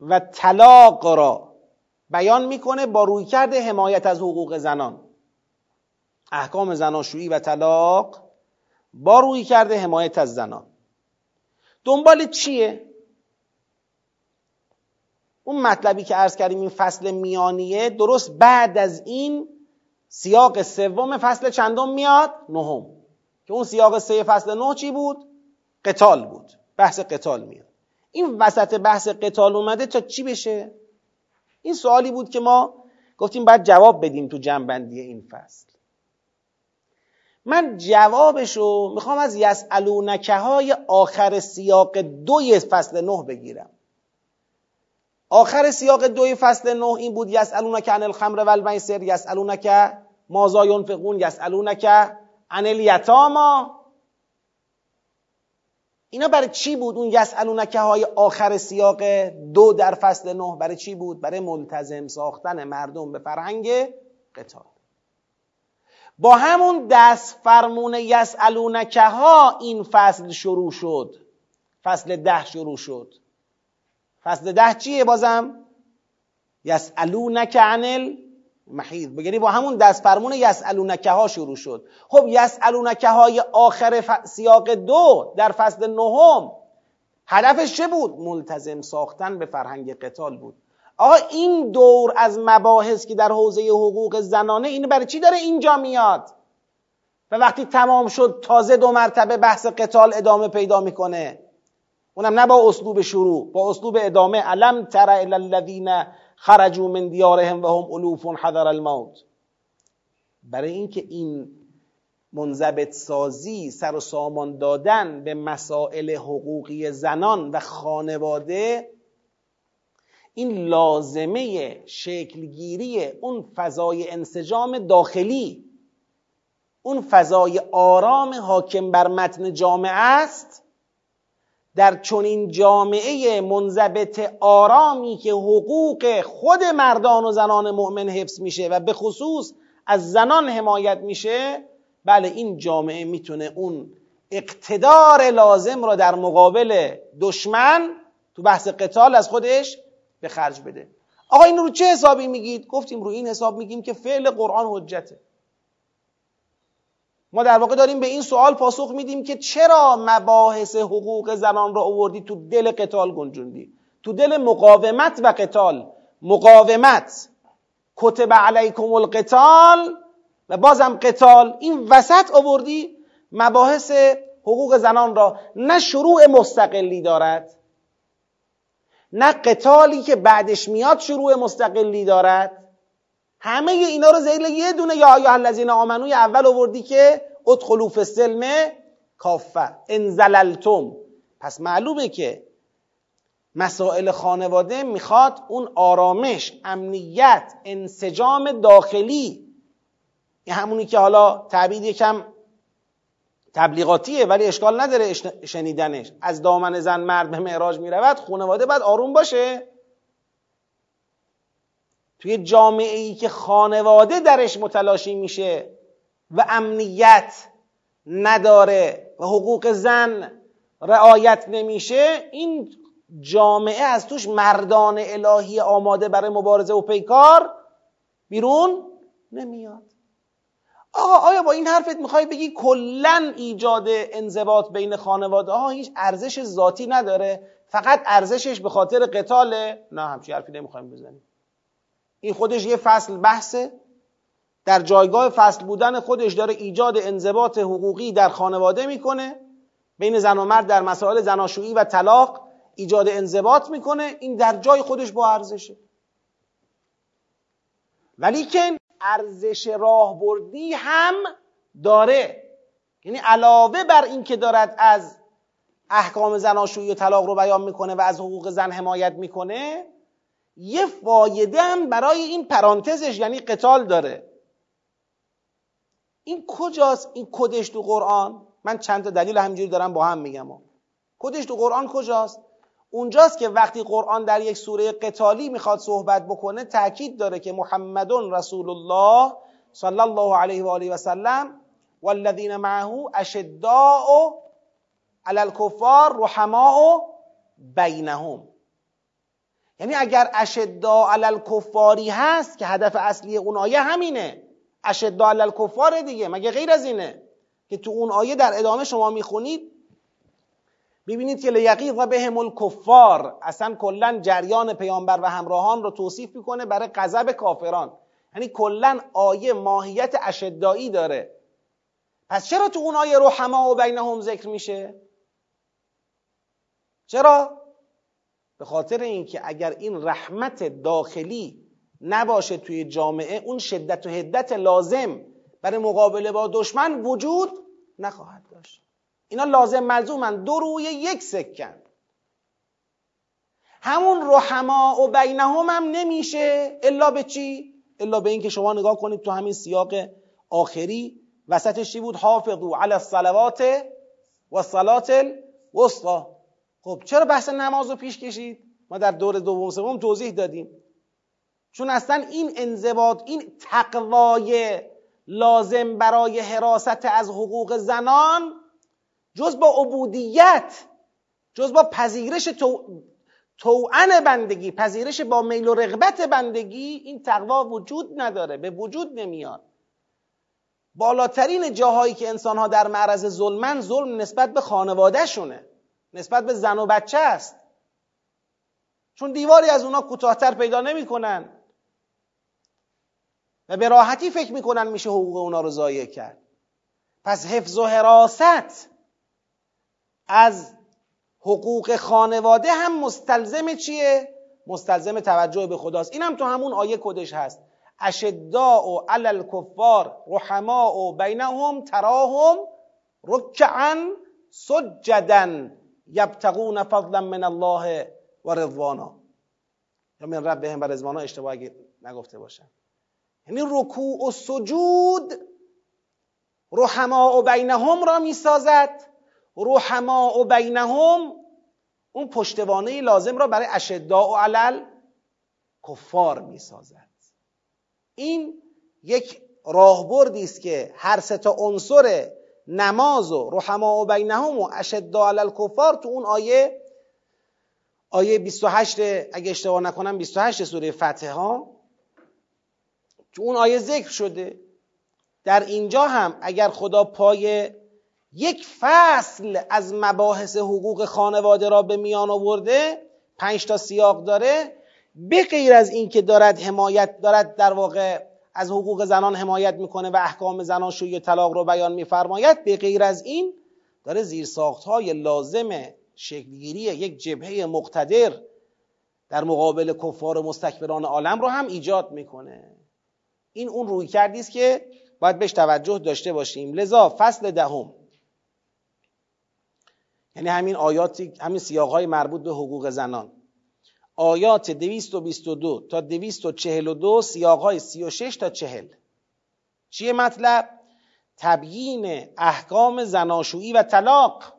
و طلاق را بیان می‌کنه با رویکرد حمایت از حقوق زنان. احکام زناشویی و طلاق با رویکرد حمایت از زنان. دنبال چیه؟ اون مطلبی که عرض کردیم این فصل میانیه درست بعد از این سیاق سوم فصل چندم میاد؟ نهم. که اون سیاق سه فصل نه چی بود؟ قتال بود. بحث قتال میاد. این وسط بحث قتال اومده تا چی بشه؟ این سوالی بود که ما گفتیم باید جواب بدیم تو جنبندی این فصل. من جوابشو می‌خوام از یسالونکه های آخر سیاق دوی فصل نه بگیرم. آخر سیاق دوی فصل نه این بود یسالونک عن الخمر و المیسر یسالونک مازا ینفقون یسالونک عن الیتاما. اینا برای چی بود اون یسالونک های آخر سیاق دو در فصل نه؟ برای چی بود؟ برای ملتزم ساختن مردم به فرهنگ قتال با همون دست فرمون یسالونک ها این فصل شروع شد. فصل ده شروع شد. فصل ده چیه بازم؟ یسالونک عن المحیض یعنی با همون دست فرمون یسالونک ها شروع شد. خب یسالونک های آخر سیاق دو در فصل نهم هدفش چه بود؟ ملتزم ساختن به فرهنگ قتال بود. آقا این دور از مباحث که در حوزه حقوق زنانه این برای چی داره اینجا میاد؟ و وقتی تمام شد تازه دو مرتبه بحث قتال ادامه پیدا می‌کنه. اونم نه با اسلوب شروع با اسلوب ادامه. علم تر الی الذین خرجوا من دیارهم و هم الوف حذر الموت. برای اینکه این منضبط سازی سر و سامان دادن به مسائل حقوقی زنان و خانواده این لازمه شکلگیری اون فضای انسجام داخلی اون فضای آرام حاکم بر متن جامعه است. در چنین جامعه منضبط آرامی که حقوق خود مردان و زنان مؤمن حفظ میشه و به خصوص از زنان حمایت میشه بله این جامعه می‌تونه اون اقتدار لازم را در مقابل دشمن تو بحث قتال از خودش به خرج بده. آقا این رو چه حسابی میگید؟ گفتیم رو این حساب میگیم که فعل قرآن حجته. ما در واقع داریم به این سوال پاسخ میدیم که چرا مباحث حقوق زنان را آوردی تو دل قتال گنجوندی؟ تو دل مقاومت و قتال. مقاومت. کتب علیکم القتال و بازم قتال. این وسط آوردی مباحث حقوق زنان را. نه شروع مستقلی دارد. نه قتالی که بعدش میاد شروع مستقلی دارد. همه اینا رو زیل یه دونه یا آیه الذین آمنوی اول آوردی که ادخلوا فی السلم کافه. انزللتم پس معلومه که مسائل خانواده می‌خواد اون آرامش امنیت انسجام داخلی. همونی که حالا تعبیر یکم تبلیغاتیه ولی اشکال نداره شنیدنش. از دامن زن مرد به معراج می‌رود خانواده باید آروم باشه. توی جامعه ای که خانواده درش متلاشی میشه و امنیت نداره و حقوق زن رعایت نمیشه این جامعه از توش مردان الهی آماده برای مبارزه و پیکار بیرون نمیاد. آقا آیا با این حرفت می‌خوای بگی کلا ایجاد انضباط بین خانواده ها هیچ ارزش ذاتی نداره؟ فقط ارزشش به خاطر قتاله؟ نه همچی حرفی نمی‌خوایم بزنیم. این خودش یه فصل بحثه. در جایگاه فصل بودن خودش داره ایجاد انضباط حقوقی در خانواده می‌کنه. بین زن و مرد در مسائل زناشویی و طلاق ایجاد انضباط می‌کنه. این در جای خودش با ارزشه. ولی که ارزش راهبردی هم داره. یعنی علاوه بر اینکه دارد از احکام زناشویی و طلاق رو بیان می‌کنه و از حقوق زن حمایت می‌کنه یه فایده هم برای این پرانتزش یعنی قتال داره. این کجاست؟ این کدش تو قرآن؟ من چند تا دلیل همینجوری دارم با هم میگم. کدش تو قرآن کجاست؟ اونجاست که وقتی قرآن در یک سوره قتالی می‌خواد صحبت بکنه تاکید داره که محمدون رسول الله صلی الله علیه و آله و سلم والذین معه اشداء علی الکفار رحماء بینهم. یعنی اگر اشداء علی الکفاری هست که هدف اصلی اون آیه همینه. اشداء علی الکفار دیگه مگه غیر از اینه که تو اون آیه در ادامه شما می‌خونید ببینید که لیقیظ بهم الکفار اصلا کلا جریان پیامبر و همراهان رو توصیف می‌کنه برای غضب کافران. یعنی کلا آیه ماهیت اشدایی داره. پس چرا تو اون آیه رحما و بینهم ذکر میشه؟ چرا؟ به خاطر اینکه اگر این رحمت داخلی نباشه توی جامعه اون شدت و هدت لازم برای مقابله با دشمن وجود نخواهد. اینا لازم ملزومن. دو روی یک سکن. همون رحما و بینهم هم نمیشه. الا به چی؟ الا به اینکه شما نگاه کنید تو همین سیاق آخری. وسطش چی بود؟ حافظو علی الصلوات و صلات الوسطا خب چرا بحث نماز رو پیش کشید؟ ما در دور دوم سوم توضیح دادیم. چون اصلا این انضباط این تقوای لازم برای حراست از حقوق زنان جز با عبودیت جز با پذیرش تو... توعن بندگی پذیرش با میل و رغبت بندگی این تقوا وجود نداره به وجود نمیاد. بالاترین جاهایی که انسانها در معرض ظلمن ظلم نسبت به خانوادهشونه نسبت به زن و بچه است. چون دیواری از اونا کوتاهتر پیدا نمی‌کنن. و به راحتی فکر می‌کنن میشه حقوق اونا رو ضایع کرد. پس حفظ و حراست از حقوق خانواده هم مستلزم چیه؟ مستلزم توجه به خداست. این هم تو همون آیه کدش هست. اشداء علی الکفار رحماء بینهم تراهم رکعا سجدا یبتغون فضلا من الله و رضوانا. یا من ربهم و رضوانا اشتباه اگه نگفته باشم. یعنی رکوع و سجود رحماء بینهم را می‌سازد. رحما و بینهم اون پشتوانه لازم را برای اشداء و علل کفار می‌سازد. این یک راهبردی است که هر سه تا عنصر نماز و رحما و بینهم و اشداء علل کفار تو اون آیه آیه 28 اگه اشتباه نکنم 28 سوره فتح ها تو اون آیه ذکر شده. در اینجا هم اگر خدا پای یک فصل از مباحث حقوق خانواده را به میان آورده پنج تا سیاق داره. به غیر از اینکه دارد حمایت دارد در واقع از حقوق زنان حمایت می‌کنه و احکام زنان شوی طلاق رو بیان میفرماید به غیر از این داره زیرساخت های لازم شکلگیری یک جبهه مقتدر در مقابل کفار مستکبران عالم رو هم ایجاد می‌کنه. این اون روی کردی است که باید بهش توجه داشته باشیم. لذا فصل دهم. یعنی همین آیاتی همین سیاقهای مربوط به حقوق زنان. آیات 222 تا 242 سیاقهای 36 تا 40 چیه مطلب؟ تبیین احکام زناشویی و طلاق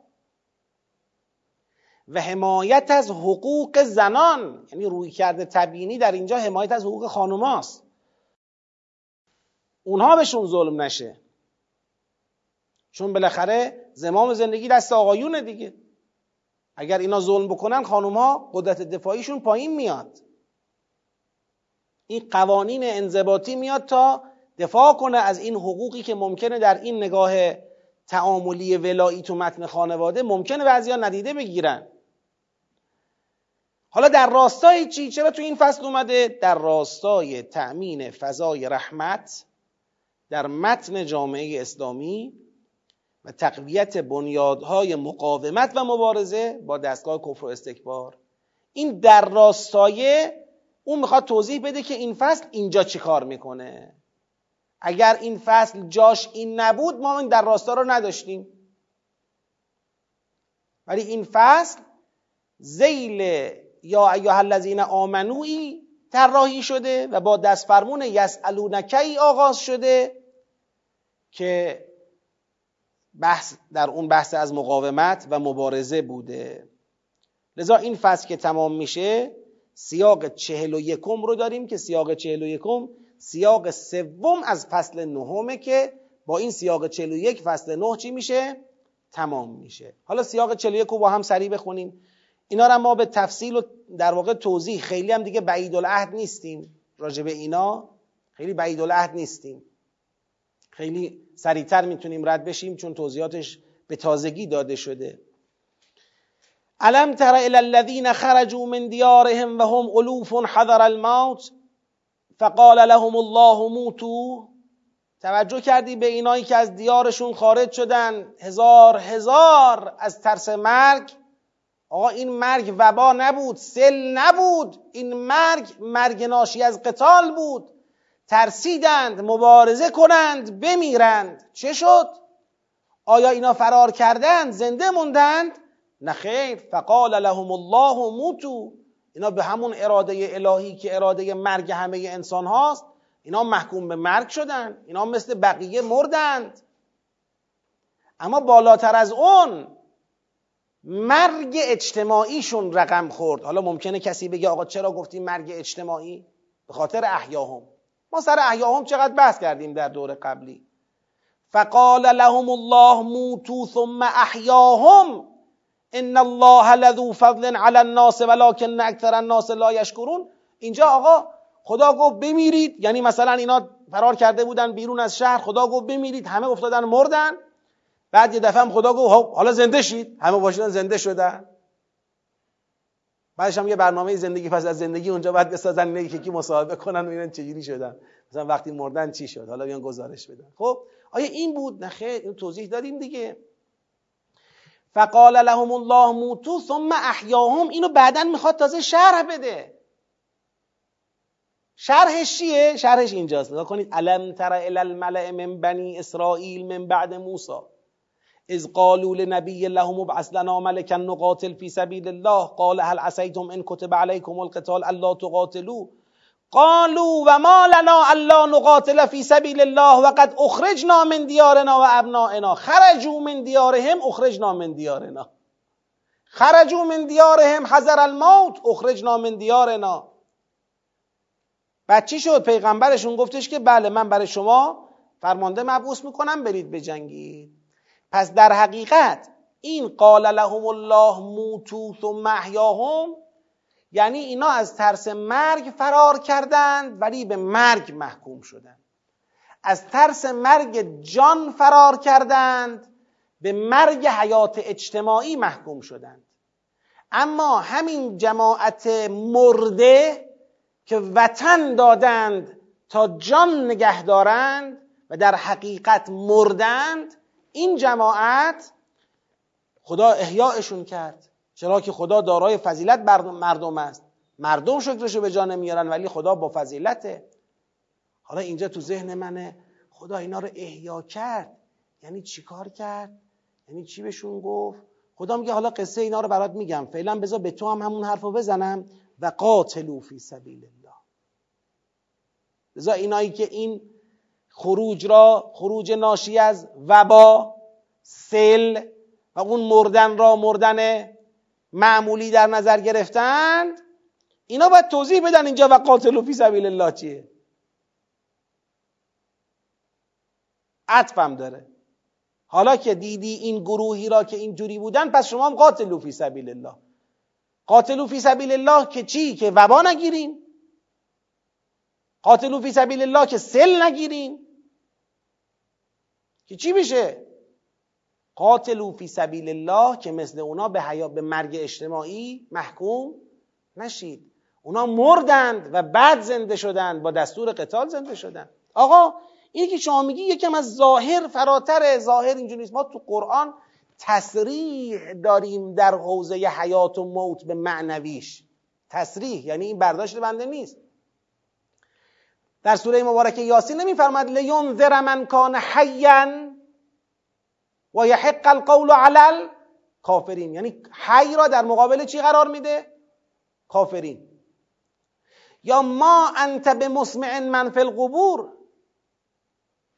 و حمایت از حقوق زنان. یعنی روی کرده تبیینی در اینجا حمایت از حقوق خانوماست اونها بهشون ظلم نشه. چون بالاخره زمام زندگی دست آقایونه دیگه اگر اینا ظلم بکنن خانوم قدرت دفاعیشون پایین میاد این قوانین انضباطی میاد تا دفاع کنه از این حقوقی که ممکنه در این نگاه تعاملی ولایی تو متن خانواده ممکنه بعضیا ندیده بگیرن حالا در راستای چی؟ چرا تو این فصل اومده؟ در راستای تأمین فضای رحمت در متن جامعه اسلامی و تقویت بنیادهای مقاومت و مبارزه با دستگاه کفر و استکبار. این در راستایه اون می‌خواد توضیح بده که این فصل اینجا چی کار می‌کنه. اگر این فصل جاش این نبود ما این در راستا رو نداشتیم. ولی این فصل زیل یا ایها الذین آمنوی طراحی شده و با دست فرمون یسالونکی آغاز شده که بحث در اون بحث از مقاومت و مبارزه بوده. لذا این فصل که تمام میشه سیاق چهل و یکم رو داریم که سیاق چهل و یکم سیاق سوم از فصل نهمه که با این سیاق چهل و یک فصل نه چی میشه؟ تمام میشه. حالا سیاق چهل و یک رو با هم سریع بخونیم. اینا رو ما به تفصیل و در واقع توضیح خیلی هم دیگه بعید العهد نیستیم راجع به اینا. خیلی بعید العهد نیستیم. خیلی سریعتر می‌تونیم رد بشیم چون توضیحاتش به تازگی داده شده. الم تر الى الذين خرجوا من ديارهم وهم الوف حذر الموت فقال لهم الله موتوا توجه کردی به اینایی که از دیارشون خارج شدن. هزار هزار از ترس مرگ. آقا این مرگ وبا نبود سل نبود. این مرگ مرگ ناشی از قتال بود. ترسیدند مبارزه کنند بمیرند. چه شد؟ آیا اینا فرار کردند زنده موندند؟ نه خیر. فقال لهم الله موتو اینا به همون اراده الهی که اراده مرگ همه انسان هاست اینا محکوم به مرگ شدن. اینا مثل بقیه مردند. اما بالاتر از اون مرگ اجتماعیشون رقم خورد. حالا ممکنه کسی بگه آقا چرا گفتی مرگ اجتماعی؟ به خاطر احیاهم. ما سر احیاهم چقدر بحث کردیم در دور قبلی. فقال لهم الله موتو ثم احیاهم. ان الله لذو فضل على الناس ولكن اکثر الناس لا یشکرون. اینجا آقا خدا گفت بمیرید. یعنی مثلا اینا فرار کرده بودن بیرون از شهر. خدا گفت بمیرید. همه افتادن مردن. بعد یه دفعه هم خدا گفت حالا زنده شید. همه باشیدن زنده شدن. بعدش هم یه برنامه زندگی پس از زندگی اونجا باید بسازن اینه که کی مصاحبه کنن و ببینن چجوری شدن. مثلا وقتی مردن چی شد؟ حالا بیان گزارش بدن. خب؟ آیا این بود؟ نه خیر این توضیح دادیم دیگه. فقال لهم الله موتو ثم احیاهم. اینو بعدا می‌خواد تازه شرح بده. شرحش چیه؟ شرحش اینجاست. نگاه کنید. الم تر الملأ من بنی اسرائیل من بعد موسی؟ اذ قالوا لنبي الله مبعث لنا ملكا نقاتل في سبيل الله. قال هل عسيتم ان كتب عليكم القتال الا تقاتلوا؟ قالوا وما لنا الا نقاتل في سبيل الله وقد اخرجنا من ديارنا وابنائنا خرجوا من ديارهم اخرجنا من ديارنا خرجوا من ديارهم حذر الموت اخرجنا من ديارنا بعد چی شد؟ پیغمبرشون گفتش که بله من برای شما فرمانده مبعوث می‌کنم برید بجنگید. پس در حقیقت این قال لهم الله موتو ثم احیاهم یعنی اینا از ترس مرگ فرار کردند ولی به مرگ محکوم شدند. از ترس مرگ جان فرار کردند به مرگ حیات اجتماعی محکوم شدند. اما همین جماعت مرده که وطن دادند تا جان نگه دارند و در حقیقت مردند این جماعت خدا احیاءشون کرد. چرا که خدا دارای فضیلت مردم است. مردم شکرشو به جا نمیارن ولی خدا با فضیلته. حالا اینجا تو ذهن منه خدا اینا رو احیا کرد. یعنی چی کار کرد؟ یعنی چی بهشون گفت؟ خدا میگه حالا قصه اینا رو برات میگم. فعلا بذار به تو هم همون حرفو بزنم. و قاتلو فی سبیل الله. لذا اینایی که این خروج را خروج ناشی از وبا سل و اون مردن را مردن معمولی در نظر گرفتند اینا باید توضیح بدن اینجا و قاتلو فی سبیل الله چیه. عطفم داره. حالا که دیدی این گروهی را که اینجوری بودن پس شما هم قاتلو فی سبیل الله. قاتلو فی سبیل الله که چی؟ که وبا نگیرین. قاتلو فی سبیل الله که سل نگیرین. که چی بشه قاتلو فی سبیل الله که مثل اونا به حیا به مرگ اجتماعی محکوم نشید. اونا مردند و بعد زنده شدند با دستور قتال زنده شدند. آقا اینی که شما میگی یکم از ظاهر فراتر ظاهر اینجوری نیست. ما تو قرآن تصریح داریم در حوزه حیات و موت به معنویش. تصریح یعنی این برداشت بنده نیست. در سوره مبارکه یاسین نمیفرماد لینذر من کان حیا و یحق القول علی کافرین یعنی حی را در مقابل چی قرار میده؟ کافرین. یا ما انت به مسمع من فی القبور.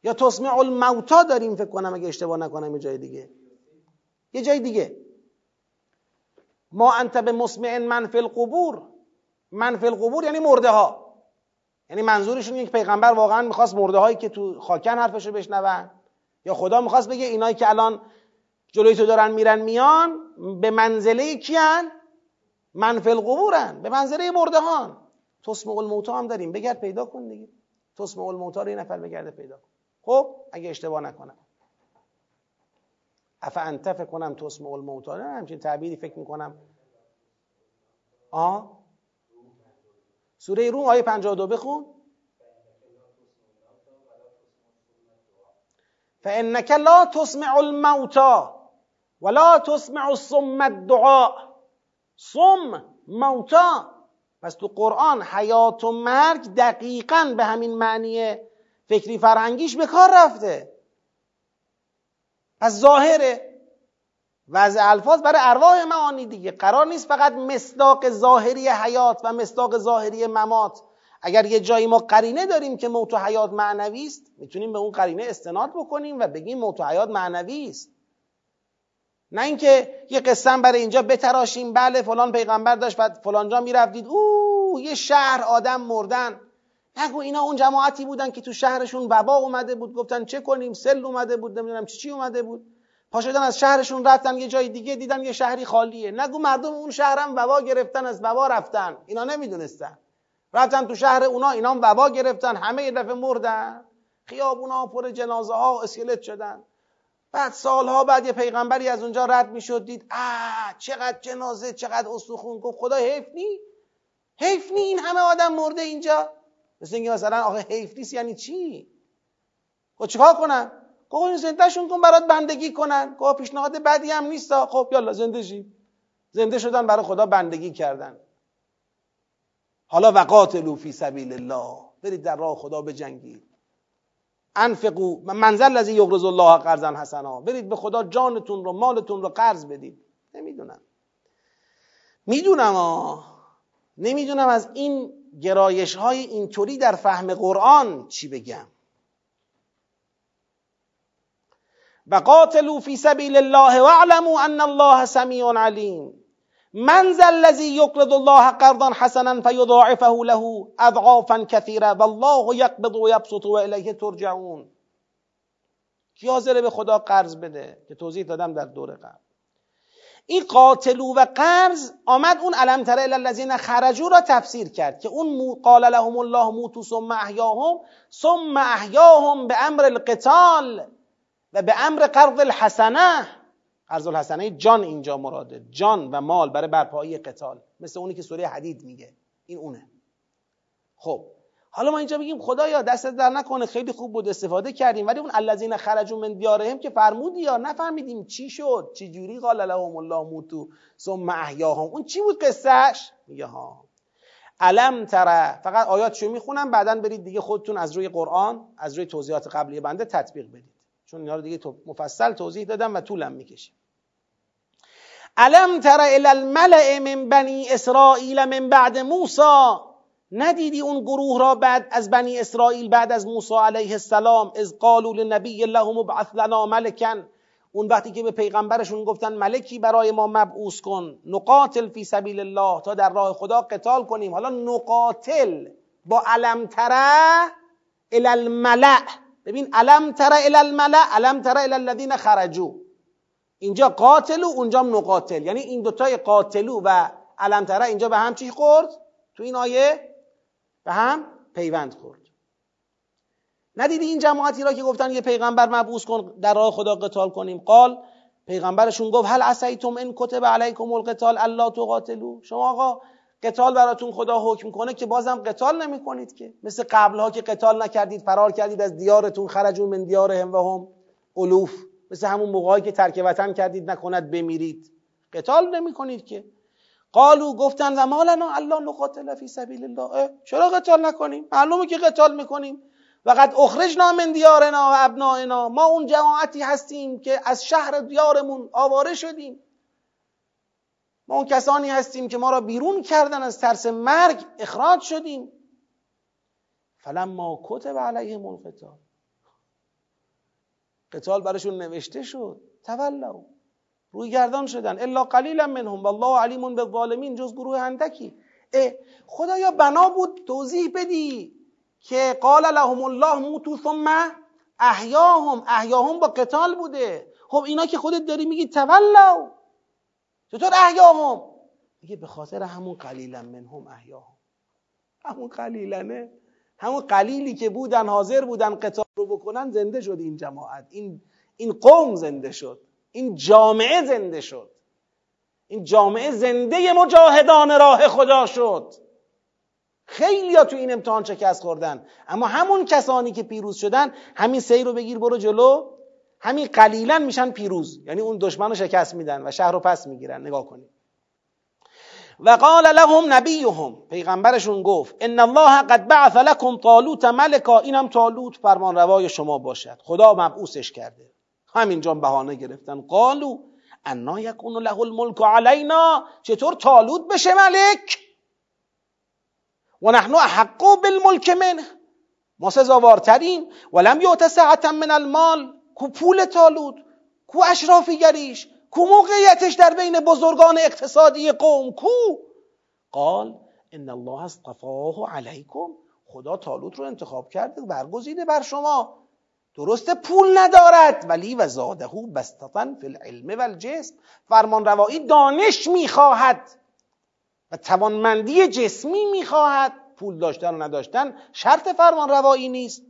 یا تسمع الموتا داریم فکر کنم اگه اشتباه نکنم یه جای دیگه. یه جای دیگه. ما انت به مسمع من فی القبور. من فی القبور یعنی مرده ها. یعنی منظورشون یک پیغمبر واقعا می‌خواست مرده هایی که تو خاکن حرفشو بشنون یا خدا می‌خواست بگه اینایی که الان جلوی تو دارن میرن میان به منزله کیان؟ من فی القبورن. به منزله مرده هان تسمع الموتا هم داریم. بگرد پیدا کن دیگه. تسمع الموتا رو یه نفر بگرده پیدا کن. خب اگه اشتباه نکنم. اف انت فکر کنم تسمع الموتا نه همچین تعبیری فکر می‌کنم. آه؟ سوره روم آیه 52 بخون. فانك لا تسمع الموتى ولا تسمع الصم الدعاء. صم موتا. پس تو قرآن حیات و مرگ دقیقا به همین معنی فکری فرهنگیش به کار رفته. پس ظاهره. وضع الفاظ برای ارواح معانی دیگه. قرار نیست فقط مصداق ظاهری حیات و مصداق ظاهری ممات. اگر یه جایی ما قرینه داریم که موت و حیات معنوی است می‌تونیم به اون قرینه استناد بکنیم و بگیم موت و حیات معنوی است. نه اینکه یه قسم برای اینجا بتراشیم بله فلان پیغمبر داشت و فلان جا می‌رفتید او یه شهر آدم مردن. نگو اینا اون جماعتی بودن که تو شهرشون وبا اومده بود گفتن چه کنیم؟ سل اومده بود نمی‌دونم چی اومده بود. پاشدن از شهرشون رفتن یه جای دیگه دیدن یه شهری خالیه. نگو مردم اون شهرم وبا گرفتن از وبا رفتن. اینا نمی‌دونستن. رفتن تو شهر اونا اینا هم وبا گرفتن. همه یه دفعه مردن. خیابونا پر جنازه ها اسکلت شدن. بعد سالها بعد یه پیغمبری از اونجا رد می‌شد دید آ چقدر جنازه چقدر استخون. گفت خدا حیف نی. حیف نی این همه آدم مرده اینجا. مثل اینکه مثلا آخه حیف نیست یعنی چی؟ خب چیکار کنم؟ گفت این زندهشون کن برات بندگی کنن. گفت پیشنهاد بدی هم نیست. خب یالا زنده شید زنده شدن برای خدا بندگی کردن. حالا وقاتلو فی سبیل الله. برید در راه خدا بجنگید. انفقو منزل لذی یغرز الله قرضا حسنا. برید به خدا جانتون رو مالتون رو قرض بدید. نمی‌دونم. می‌دونم آه. نمی‌دونم از این گرایش های اینطوری در فهم قرآن چی بگم. و قاتلوا فی سبیل الله واعلموا ان الله سمیع علیم. من ذا الذی یقرض الله قرضا حسنا فیضاعفه له اضعافا كثيرا والله یقبض و یبسط و الیه ترجعون. کی حاضره به خدا قرض بده؟ که توضیح دادم در دور قبل. این قاتلو و قرض آمد اون علم تره الذین خرجو را تفسیر کرد که اون قال لهم الله موتو ثم احیاهم ثم احیاهم به امر القتال. و به امر قرض الحسنه قرض الحسنه جان اینجا مراده. جان و مال برای برپایی قتال. مثل اونی که سوره حدید میگه. این اونه. خب. حالا ما اینجا بگیم خدایا دست در نکنه. خیلی خوب بود استفاده کردیم. ولی اون الذین خرجوا من دیارهم که فرمودی یا نفهمیدیم چی شد. چی جوری قال لهم الله موتو ثم احیاهم. اون چی بود قصهش میگه ها. علم تره فقط آیاتشو می‌خونم بعدا برید دیگه خودتون از روی قرآن از روی توضیحات قبلی بنده تطبیق بدید. چون اینا رو دیگه مفصل توضیح دادم و طولم می‌کشه. علم تر الى الملأ من بنی اسرائیل من بعد موسی؟ ندیدی اون گروه را بعد از بنی اسرائیل بعد از موسی علیه السلام؟ از قالوا لنبی الله مبعث لنا ملکن. اون وقتی که به پیغمبرشون گفتن ملکی برای ما مبعوث کن نقاتل فی سبیل الله تا در راه خدا قتال کنیم. حالا نقاتل با علم تره الى الملع ببین علم تره الى الملع علم تره الى الذین خرجوا اینجا قاتلو اونجا نقاتل یعنی این دوتای قاتلو و علم تره اینجا به هم چی خورد؟ تو این آیه به هم پیوند خورد. ندیدی این جماعتی را که گفتن یه پیغمبر مبعوث کن در راه خدا قتال کنیم؟ قال پیغمبرشون گفت هل عسیتم ان کتب علیکم القتال الا تقاتلوا؟ شما آقا قتال براتون خدا حکم کنه که بازم قتال نمی کنید که. مثل قبلها که قتال نکردید فرار کردید از دیارتون خرجون من دیارهم و هم. الوف. مثل همون موقعی که ترک وطن کردید نکند بمیرید. قتال نمی کنید که. قالو گفتن و مالنا الله نقاتل فی سبیل الله. چرا قتال نکنیم؟ معلومه که قتال می‌کنیم. وقد اخرجنا من دیارنا و ابنائنا. ما اون جماعتی هستیم که از شهر دیارمون آواره شدیم. ما اون کسانی هستیم که ما را بیرون کردن از ترس مرگ اخراج شدیم. فلما کتب علیهم القتال. قتال برشون نوشته شد. تولوا. روی گردان شدن. الا قلیلا منهم. والله علیم بالظالمین. جز گروه اندکی. خدایا بنا بود توضیح بدی که قال لهم الله موتو ثم احیاهم. احیاهم با قتال بوده. خب اینا که خودت داری میگی تولوا. چطور احیاهم؟ میگه به خاطر همون قلیلا منهم احیاهم. همون قلیلنه. همون قلیلی که بودن حاضر بودن قتال رو بکنن زنده شد این جماعت. این این قوم زنده شد. این جامعه زنده شد. این جامعه زنده مجاهدان راه خدا شد. خیلی ها تو این امتحان شکست خوردن. اما همون کسانی که پیروز شدن همین سیر رو بگیر برو جلو. همین قلیلا میشن پیروز. یعنی اون دشمن رو شکست میدن و شهر رو پس می‌گیرن. نگاه کنید. و قال لهم نبیهم. پیغمبرشون گفت ان الله قد بعث لكم طالوت ملکا. اینم طالوت فرمان روای شما باشد. خدا مبعوثش کرده. همینجا بهانه گرفتن. قالو انا یکون له الملک علینا. چطور طالوت بشه ملک؟ و نحن احق بالملک منه. ما سزاوارترین ولم یعت سعتا من المال. کو پول طالوت کو اشرافیگریش کو موقعیتش در بین بزرگان اقتصادی قوم کو؟ قال ان الله اصطفاه علیکم. خدا طالوت رو انتخاب کرده برگزیده بر شما. درسته پول ندارد ولی و زاده بستطن فی العلم و الجسم. فرمان روایی دانش می‌خواهد و توانمندی جسمی می‌خواهد. پول داشتن و نداشتن شرط فرمان روایی نیست.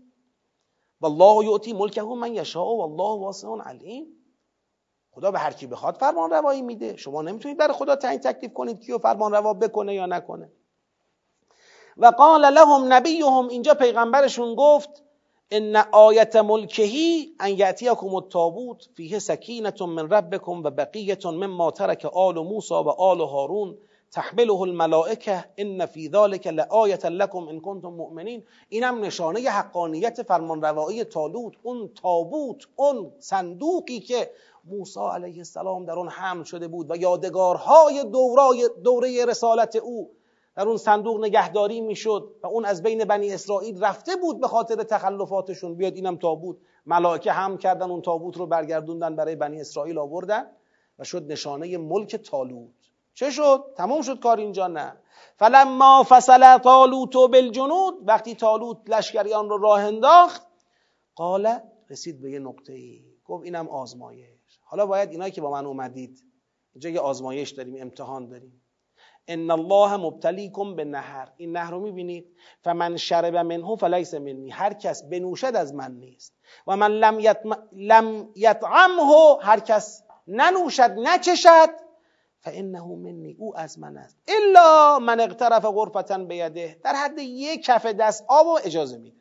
والله یؤتی ملکه من یشاء والله واسع علیم. خدا به هر کی بخواد فرمان روایی میده. شما نمی‌تونید برای خدا تعیین تکلیف کنید کیو فرمان روا بکنه یا نکنه. و قال لهم نبیهم. اینجا پیغمبرشون گفت ان آیة ملکه ان یأتیکم التابوت فیه سکینة من ربکم و بقیه مما ترک آل موسی و آل هارون. تحمله الملائکه ان فی ذلک لآیه لکم ان کنتم مؤمنین. اینم نشانه حقانیت فرمانروایی طالوت اون تابوت اون صندوقی که موسی علیه السلام در اون حمل شده بود و یادگارهای دورای دوره رسالت او در اون صندوق نگهداری می‌شد و اون از بین بنی اسرائیل رفته بود به خاطر تخلفاتشون. بیاد اینم تابوت. ملائکه هم کردن اون تابوت رو برگردوندن برای بنی اسرائیل آوردن و شد نشانه ملک طالوت. چه شد؟ تمام شد کار اینجا نه. فلما فصل طالوت بالجنود وقتی طالوت لشکریان رو راه انداخت قال رسید به یه نقطه ای گفت اینم آزمایش. حالا باید اینایی که با من اومدید اینجا یه آزمایش داریم امتحان داریم. ان الله مبتلیکم به نهر این نهر رو می‌بینید؟ فمن شرب منه فلیس منی. هر کس بنوشد از من نیست. و من. لم یطعمه هر کس ننوشد نچشد فانه منی او از من است. الا من اقترف غرفتا بیده. در حد یک کف دست آب و اجازه میده.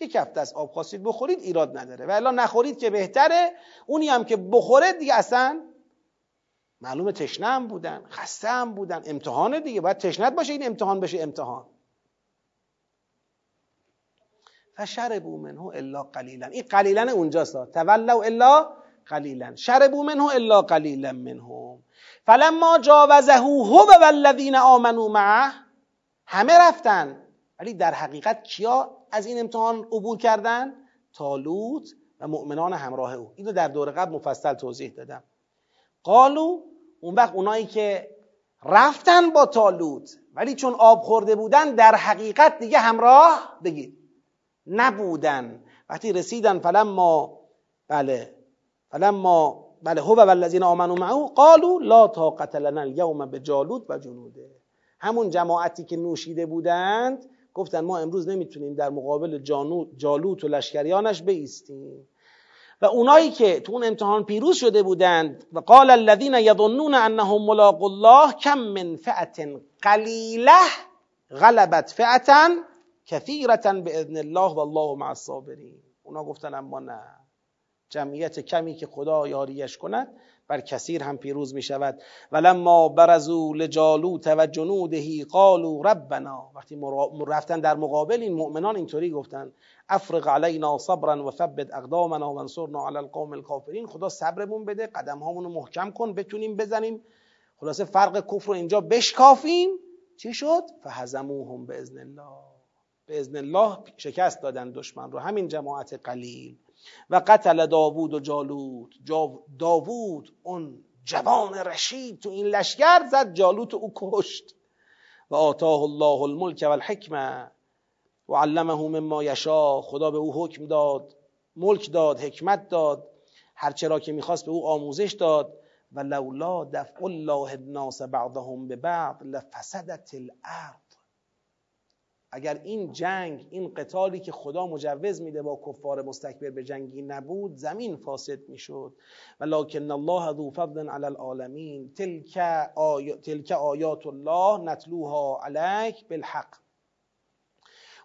یک کف دست آب خواستید بخورید ایراد نداره. و الا نخورید که بهتره. اونی هم که بخوره دیگه اصلا معلومه تشنه هم بودن خسته هم بودن. امتحانه دیگه. باید تشنت باشه این امتحان بشه امتحان. فشربوا منه الا قلیلا. این قلیلا اونجاست. تولوا الا قلیلا. شربوا منه الا قلیلا منهم. فلما جاوزه هو والذین آمنوا معه همه رفتن. ولی در حقیقت کیا از این امتحان عبور کردن؟ تالوت و مؤمنان همراه او. اینو در دور قبل مفصل توضیح دادم. قالو اون وقت اونایی که رفتن با تالوت ولی چون آب خورده بودن در حقیقت دیگه همراه بگید. نبودن. وقتی رسیدن فلما بله فلما بله هو والذین آمنوا معه قالوا لا طاقت لنا اليوم بجالوت و جنوده. همون جماعتی که نوشیده بودند گفتن ما امروز نمی‌تونیم در مقابل جالوت و لشکریانش بیستیم. و اونایی که تو اون امتحان پیروز شده بودند و قال الذين يظنون انهم ملاق الله کم من فئه قلیله غلبت فئه كثيره باذن الله والله مع الصابرین. اونا گفتن اما نه. جمعیت کمی که خدا یاریش کند بر کثیر هم پیروز می شود ولما برزو لجالوت و جنودهی قالوا ربنا. وقتی رفتن در مقابل این مؤمنان اینطوری گفتن افرق علینا صبرا و ثبت اقدامنا و انصرنا علی القوم الکافرین. خدا صبرمون بده قدم هامونو محکم کن بتونیم بزنیم. خلاصه فرق کفر رو اینجا بشکافیم. چی شد؟ فهزموهم به ازن الله. به ازن الله شکست دادن دشمن رو. همین جماعت قلیل. و قتل داوود و جالوت. داوود اون جوان رشید تو این لشکر زد جالوت او کشت. و آتاه الله الملک و الحکمه و علمه مما یشا. خدا به او حکم داد ملک داد حکمت داد. هرچه را که می‌خواست به او آموزش داد. و لولا دفع الله الناس بعضهم به بعض لفسدت الارض. اگر این جنگ این قتالی که خدا مجوز میده با کفار مستکبر به جنگی نبود زمین فاسد می‌شد. ولکن الله ذو فضل علی العالمین. تلک, آی... تلک آیات الله نتلوها علیک بالحق.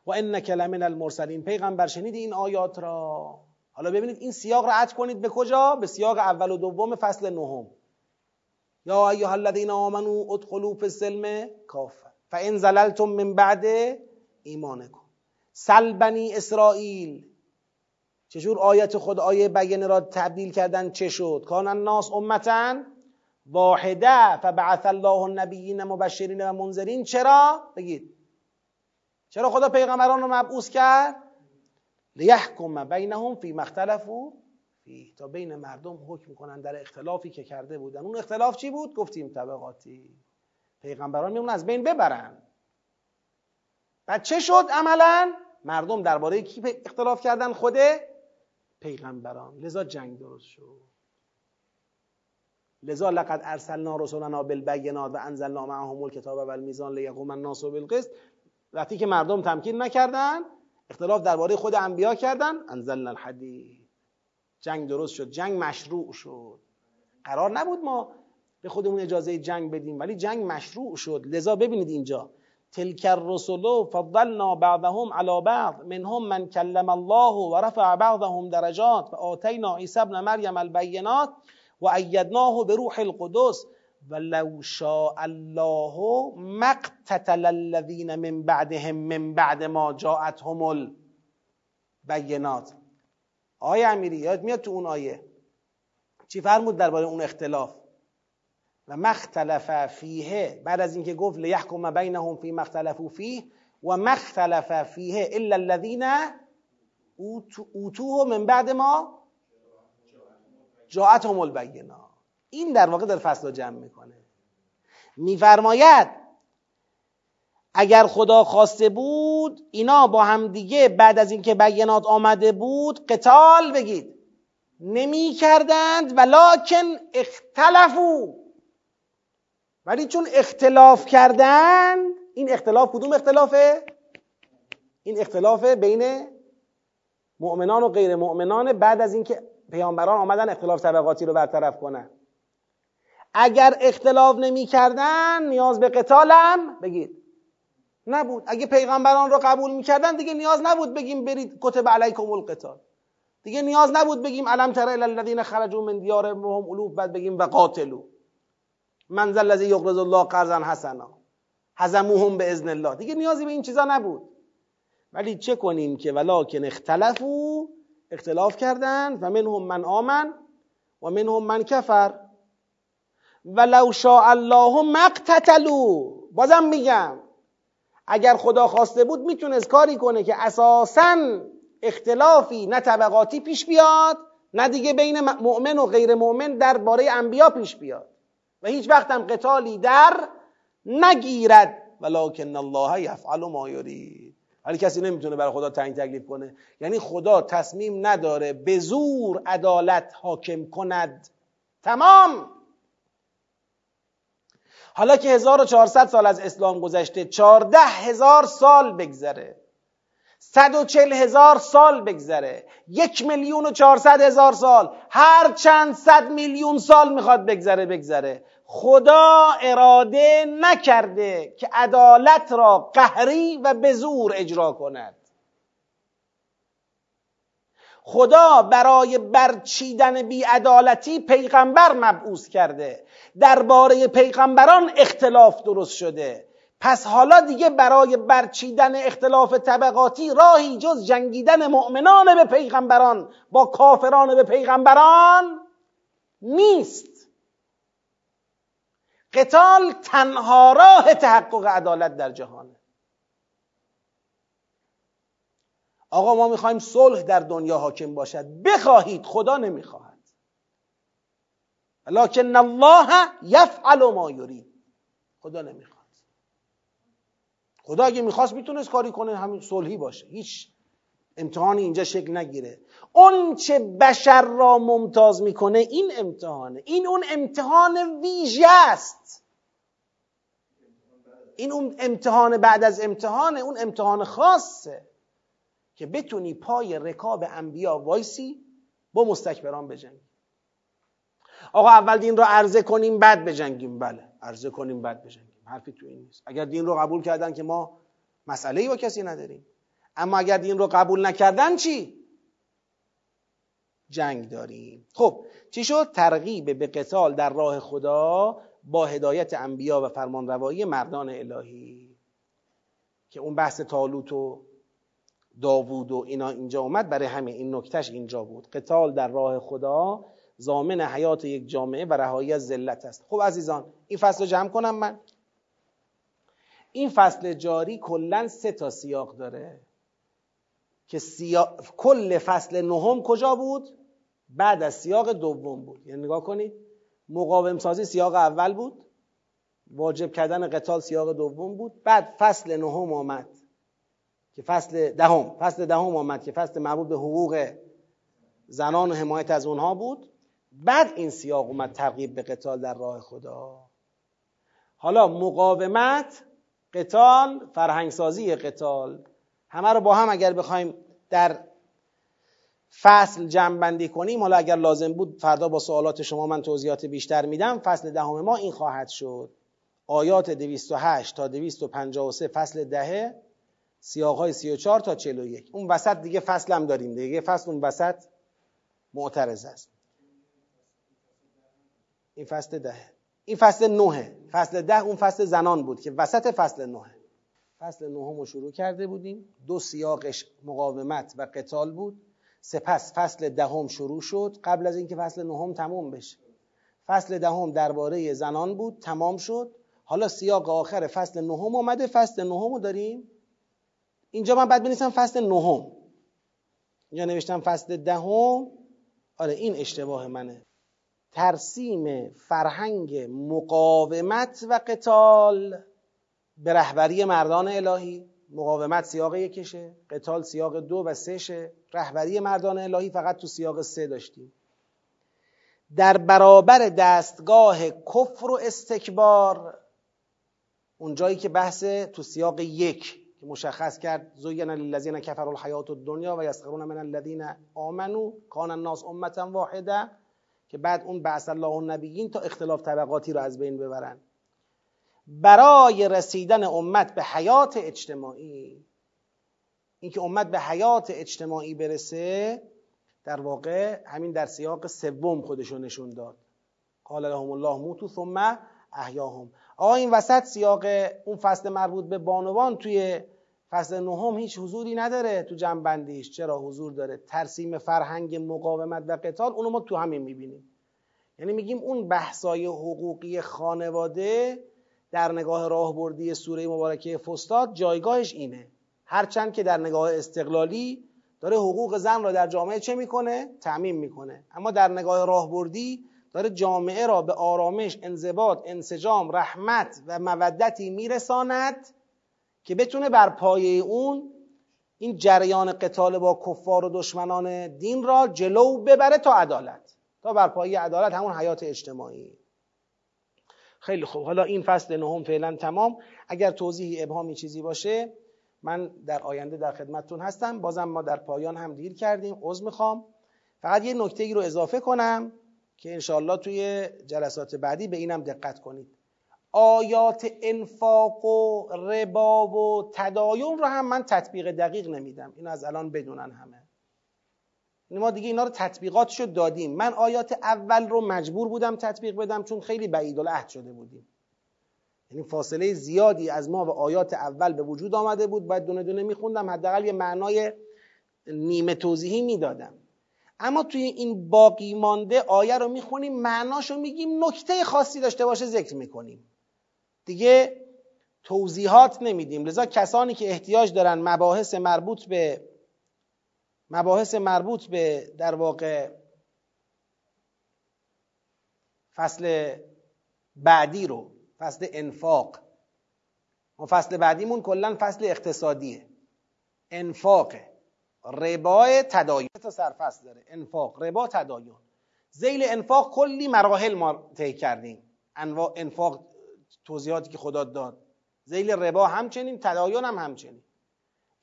و انک لمن المرسلین. پیغمبر شنید این آیات را؟ حالا ببینید این سیاق را عطف کنید به کجا؟ به سیاق اول و دوم فصل نهم. یا ایها الذین آمنوا ادخلوا فی السلم کافه فان زللتم من بعد ایمان کن. سل بنی اسرائیل. چجور آیت خود آیه بینه را تبدیل کردن؟ چه شد؟ کان الناس امتا واحده فبعث الله النبیین مبشرین و منذرین. چرا؟ بگید. چرا خدا پیغمبران رو مبعوث کرد؟ لیحکم بینهم فی مختلفو فی تا بین مردم حکم کنن در اختلافی که کرده بودن. اون اختلاف چی بود؟ گفتیم طبقاتی. پیغمبران میمون از بین ببرن. بعد چه شد عملا؟ مردم درباره کی اختلاف کردن؟ خوده پیغمبران. لذا جنگ درست شد. لذا لقد ارسلنا رسولنا بالبینات و انزلنا معهم الکتاب و المیزان لیقوم الناس بالقسط. وقتی که مردم تمکین نکردن اختلاف درباره خود انبیا کردن انزلنا الحدید. جنگ درست شد. جنگ مشروع شد. قرار نبود ما به خودمون اجازه جنگ بدیم ولی جنگ مشروع شد. لذا ببینید اینجا تلك الرسل فضلنا بعضهم على بعض. منهم من كلم الله ورفع بعضهم درجات. وآتينا عيسى ابن مريم البينات وأيدناه بروح القدس. ولو شاء الله ما اقتتل الذين من بعدهم من بعد ما جاءتهم البينات. آیه امیری یاد میاد تو اون آیه؟ چی فرمود درباره اون اختلاف؟ و مختلف فیه. بعد از اینکه گفت لیحکم بینهم فی مختلفو فیه و مختلف فیه الا الذین اوتوه من بعد ما جاعتهم البینا این در واقع در فصل جمع می‌کنه. میفرماید اگر خدا خواسته بود اینا با هم دیگه بعد از اینکه بینات آمده بود قتال بگید. نمی کردند ولکن اختلفو ولی چون اختلاف کردن این اختلاف کدوم اختلافه؟ این اختلاف بین مؤمنان و غیر مؤمنان بعد از اینکه پیامبران آمدن اختلاف طبقاتی رو برطرف کنن. اگر اختلاف نمی کردن نیاز به قتالم؟ بگید. نبود. اگه پیغمبران رو قبول می‌کردن دیگه نیاز نبود بگیم برید کتب علیکم القتال. دیگه نیاز نبود بگیم علم تر الذین خرجوا من دیارهم الوف بعد بگیم و قاتلوا. من ذا الذی یقرض الله قرضا حسنا. هزموهم به اذن الله. دیگه نیازی به این چیزا نبود. ولی چه کنیم که ولکن اختلفو اختلاف کردن و منهم من آمن و منهم من کفر. ولو شاء الله مقتتلو بازم میگم اگر خدا خواسته بود می‌تونست کاری کنه که اساسا اختلافی نه طبقاتی پیش بیاد نه دیگه بین مؤمن و غیر مؤمن درباره انبیا پیش بیاد. و هیچ وقت هم قتالی در نگیرد. ولکن الله یفعل ما یرید. ولی کسی نمی‌تونه برای خدا تعیین تکلیف کنه. یعنی خدا تصمیم نداره به زور عدالت حاکم کند. تمام! حالا که 1400 سال از اسلام گذشته 14 هزار سال بگذره. 140 هزار سال بگذره. یک میلیون و 400 هزار سال. هر چند صد میلیون سال می‌خواد بگذره بگذره. خدا اراده نکرده که عدالت را قهری و به زور اجرا کند. خدا برای برچیدن بیعدالتی پیغمبر مبعوث کرده. درباره پیغمبران اختلاف درست شده. پس حالا دیگه برای برچیدن اختلاف طبقاتی راهی جز جنگیدن مؤمنان به پیغمبران با کافران به پیغمبران نیست. قتال تنها راه تحقق عدالت در جهانه. آقا ما می‌خوایم صلح در دنیا حاکم باشد. بخواهید خدا نمی‌خواهد. لکن الله یفعل ما یرید. خدا نمی‌خواد. خدا اگه می‌خواست می‌تونست کاری کنه همین صلحی باشه. هیچ امتحانی اینجا شکل نگیره. اون چه بشر را ممتاز می‌کنه این امتحانه. این اون امتحان ویژه است. این اون امتحان بعد از امتحانه اون امتحان خاصه که بتونی پای رکاب انبیا وایسی با مستکبران بجنگی. آقا اول دین رو عرضه کنیم بعد بجنگیم. بله عرضه کنیم بعد بجنگیم. حرفی تو این نیست. اگر دین رو قبول کردن که ما مسئله ای با کسی نداریم. اما اگر دین رو قبول نکردن چی؟ جنگ داریم. خب چی شد؟ ترغیب به قتال در راه خدا با هدایت انبیا و فرمانروایی مردان الهی. که اون بحث تالوت و داوود و اینا اینجا اومد برای همه این نکتهش اینجا بود. قتال در راه خدا زامن حیات یک جامعه و رهایی از ذلت است. خب عزیزان این فصل رو جمع کنم من. این فصل جاری کلا سه تا سیاق داره. که سیاق... کل فصل نهم کجا بود؟ بعد از سیاق دوم بود. یعنی نگاه کنید مقاوم سازی سیاق اول بود. واجب کردن قتال سیاق دوم بود. بعد فصل نهم آمد که فصل دهم فصل دهم آمد که فصل مربوط به حقوق زنان و حمایت از اونها بود. بعد این سیاق اومد ترغیب به قتال در راه خدا. حالا مقاومت قتال فرهنگسازی قتال همه رو با هم اگر بخوایم در فصل جمع کنیم حالا اگر لازم بود فردا با سوالات شما من توضیحات بیشتر میدم فصل دهم ما این خواهد شد. آیات 208 تا 253 فصل دهه سیاق های 34 تا 41 اون وسط دیگه فصل هم داریم دیگه. فصل اون وسط معترض است. این فصل دهه. این فصل نهه. فصل ده اون فصل زنان بود که وسط فصل نهه. فصل نهم رو شروع کرده بودیم. دو سیاقش مقاومت و قتال بود. سپس فصل دهم شروع شد. قبل از اینکه فصل نهم تموم بشه. فصل دهم درباره زنان بود تمام شد. حالا سیاق آخر فصل نهم اومده. فصل نهم رو داریم؟ اینجا من بعد بنویسم فصل نهم. اینجا نوشتم فصل دهم. آره این اشتباه منه. ترسیم فرهنگ مقاومت و قتال به رهبری مردان الهی. مقاومت سیاق یکشه قتال سیاق دو و سه شه. رهبری مردان الهی فقط تو سیاق سه داشتیم. در برابر دستگاه کفر و استکبار اونجایی که بحث تو سیاق یک که مشخص کرد زین للذین کفروا الحیات الدنیا و یسخرون من الذین آمنو کان الناس امتا واحده که بعد اون بعث الله النبیین تا اختلاف طبقاتی رو از بین ببرن. برای رسیدن امت به حیات اجتماعی اینکه امت به حیات اجتماعی برسه در واقع همین در سیاق سوم خودشو نشون داد. قال لهم الله موتو ثم احیاهم. آقا این وسط سیاق اون فصل مربوط به بانوان توی فصل نهم هیچ حضوری نداره تو جنبندیش. چرا حضور داره؟ ترسیم فرهنگ مقاومت و قتال اونو ما تو همین می‌بینیم. یعنی میگیم اون بحثای حقوقی خانواده در نگاه راهبردی سوره مبارکه فستاد جایگاهش اینه. هرچند که در نگاه استقلالی داره حقوق زن را در جامعه چه می‌کنه؟ تعمین می‌کنه. اما در نگاه راهبردی داره جامعه را به آرامش، انضباط، انسجام، رحمت و مودتی میرساند که بتونه بر پایه اون این جریان قتال با کفار و دشمنان دین را جلو ببره تا عدالت. تا بر پایه عدالت همون حیات اجتماعی. خیلی خوب. حالا این فصل نهم فعلا تمام. اگر توضیحی ابهامی چیزی باشه من در آینده در خدمتتون هستم. بازم ما در پایان هم دیر کردیم. عذر می‌خوام. فقط یه نکته ای رو اضافه کنم که انشاءالله توی جلسات بعدی به اینم دقت کنید. آیات انفاق و ربا و تداین رو هم من تطبیق دقیق نمیدم. این از الان بدونن همه. ما دیگه اینا رو تطبیقاتشو دادیم. من آیات اول رو مجبور بودم تطبیق بدم چون خیلی بعید العهد شده بودیم. یعنی فاصله زیادی از ما و آیات اول به وجود آمده بود. باید دونه دونه میخوندم. حداقل یه معنای نیمه توضیحی می‌دادم. اما توی این باقی مانده آیه رو می‌خونیم معناشو میگیم نکته خاصی داشته باشه ذکر می‌کنیم. دیگه توضیحات نمیدیم. لذا کسانی که احتیاج دارن مباحث مربوط به مباحث مربوط به در واقع فصل بعدی رو فصل انفاق. و فصل بعدیمون کلا فصل اقتصادیه. انفاق. ربای تداین. تا سرفصل داره. انفاق. ربا تداین. زیل انفاق کلی مراحل ما طی کردیم. انواع انفاق توضیحاتی که خدا داد. زیل ربا همچنین تداین هم همچنین.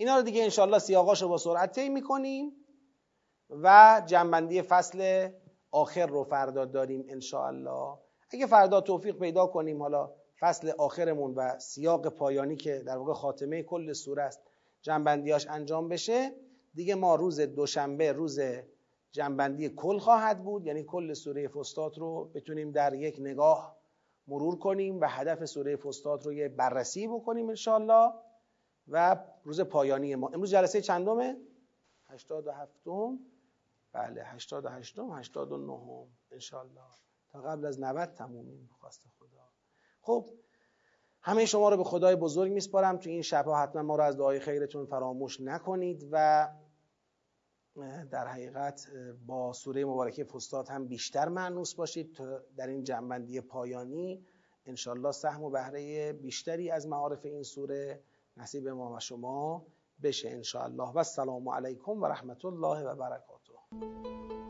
اینا رو دیگه انشالله سیاقاش رو با سرعت طی می‌کنیم و جنبندی فصل آخر رو فردا داریم انشاءالله. اگه فردا توفیق پیدا کنیم حالا فصل آخرمون و سیاق پایانی که در واقع خاتمه کل سوره است جنبندیاش انجام بشه دیگه ما روز دوشنبه روز جنبندی کل خواهد بود. یعنی کل سوره فستاد رو بتونیم در یک نگاه مرور کنیم و هدف سوره فستاد رو یه بررسی بکنیم انشالله و روز پایانی ما. امروز جلسه چندمه؟ 87 بله 88 89 انشالله تا قبل از 90 تمومیم خواست خدا. خب همه شما رو به خدای بزرگ میسپارم تو این شبها حتما ما رو از دعای خیرتون فراموش نکنید و در حقیقت با سوره مبارکه فستاد هم بیشتر معنوس باشید تا در این جنبندی پایانی. انشالله سهم و بهره بیشتری از معارف این سوره نصیب ما و شما بشه انشاءالله. و السلام علیکم و رحمت الله و برکاته.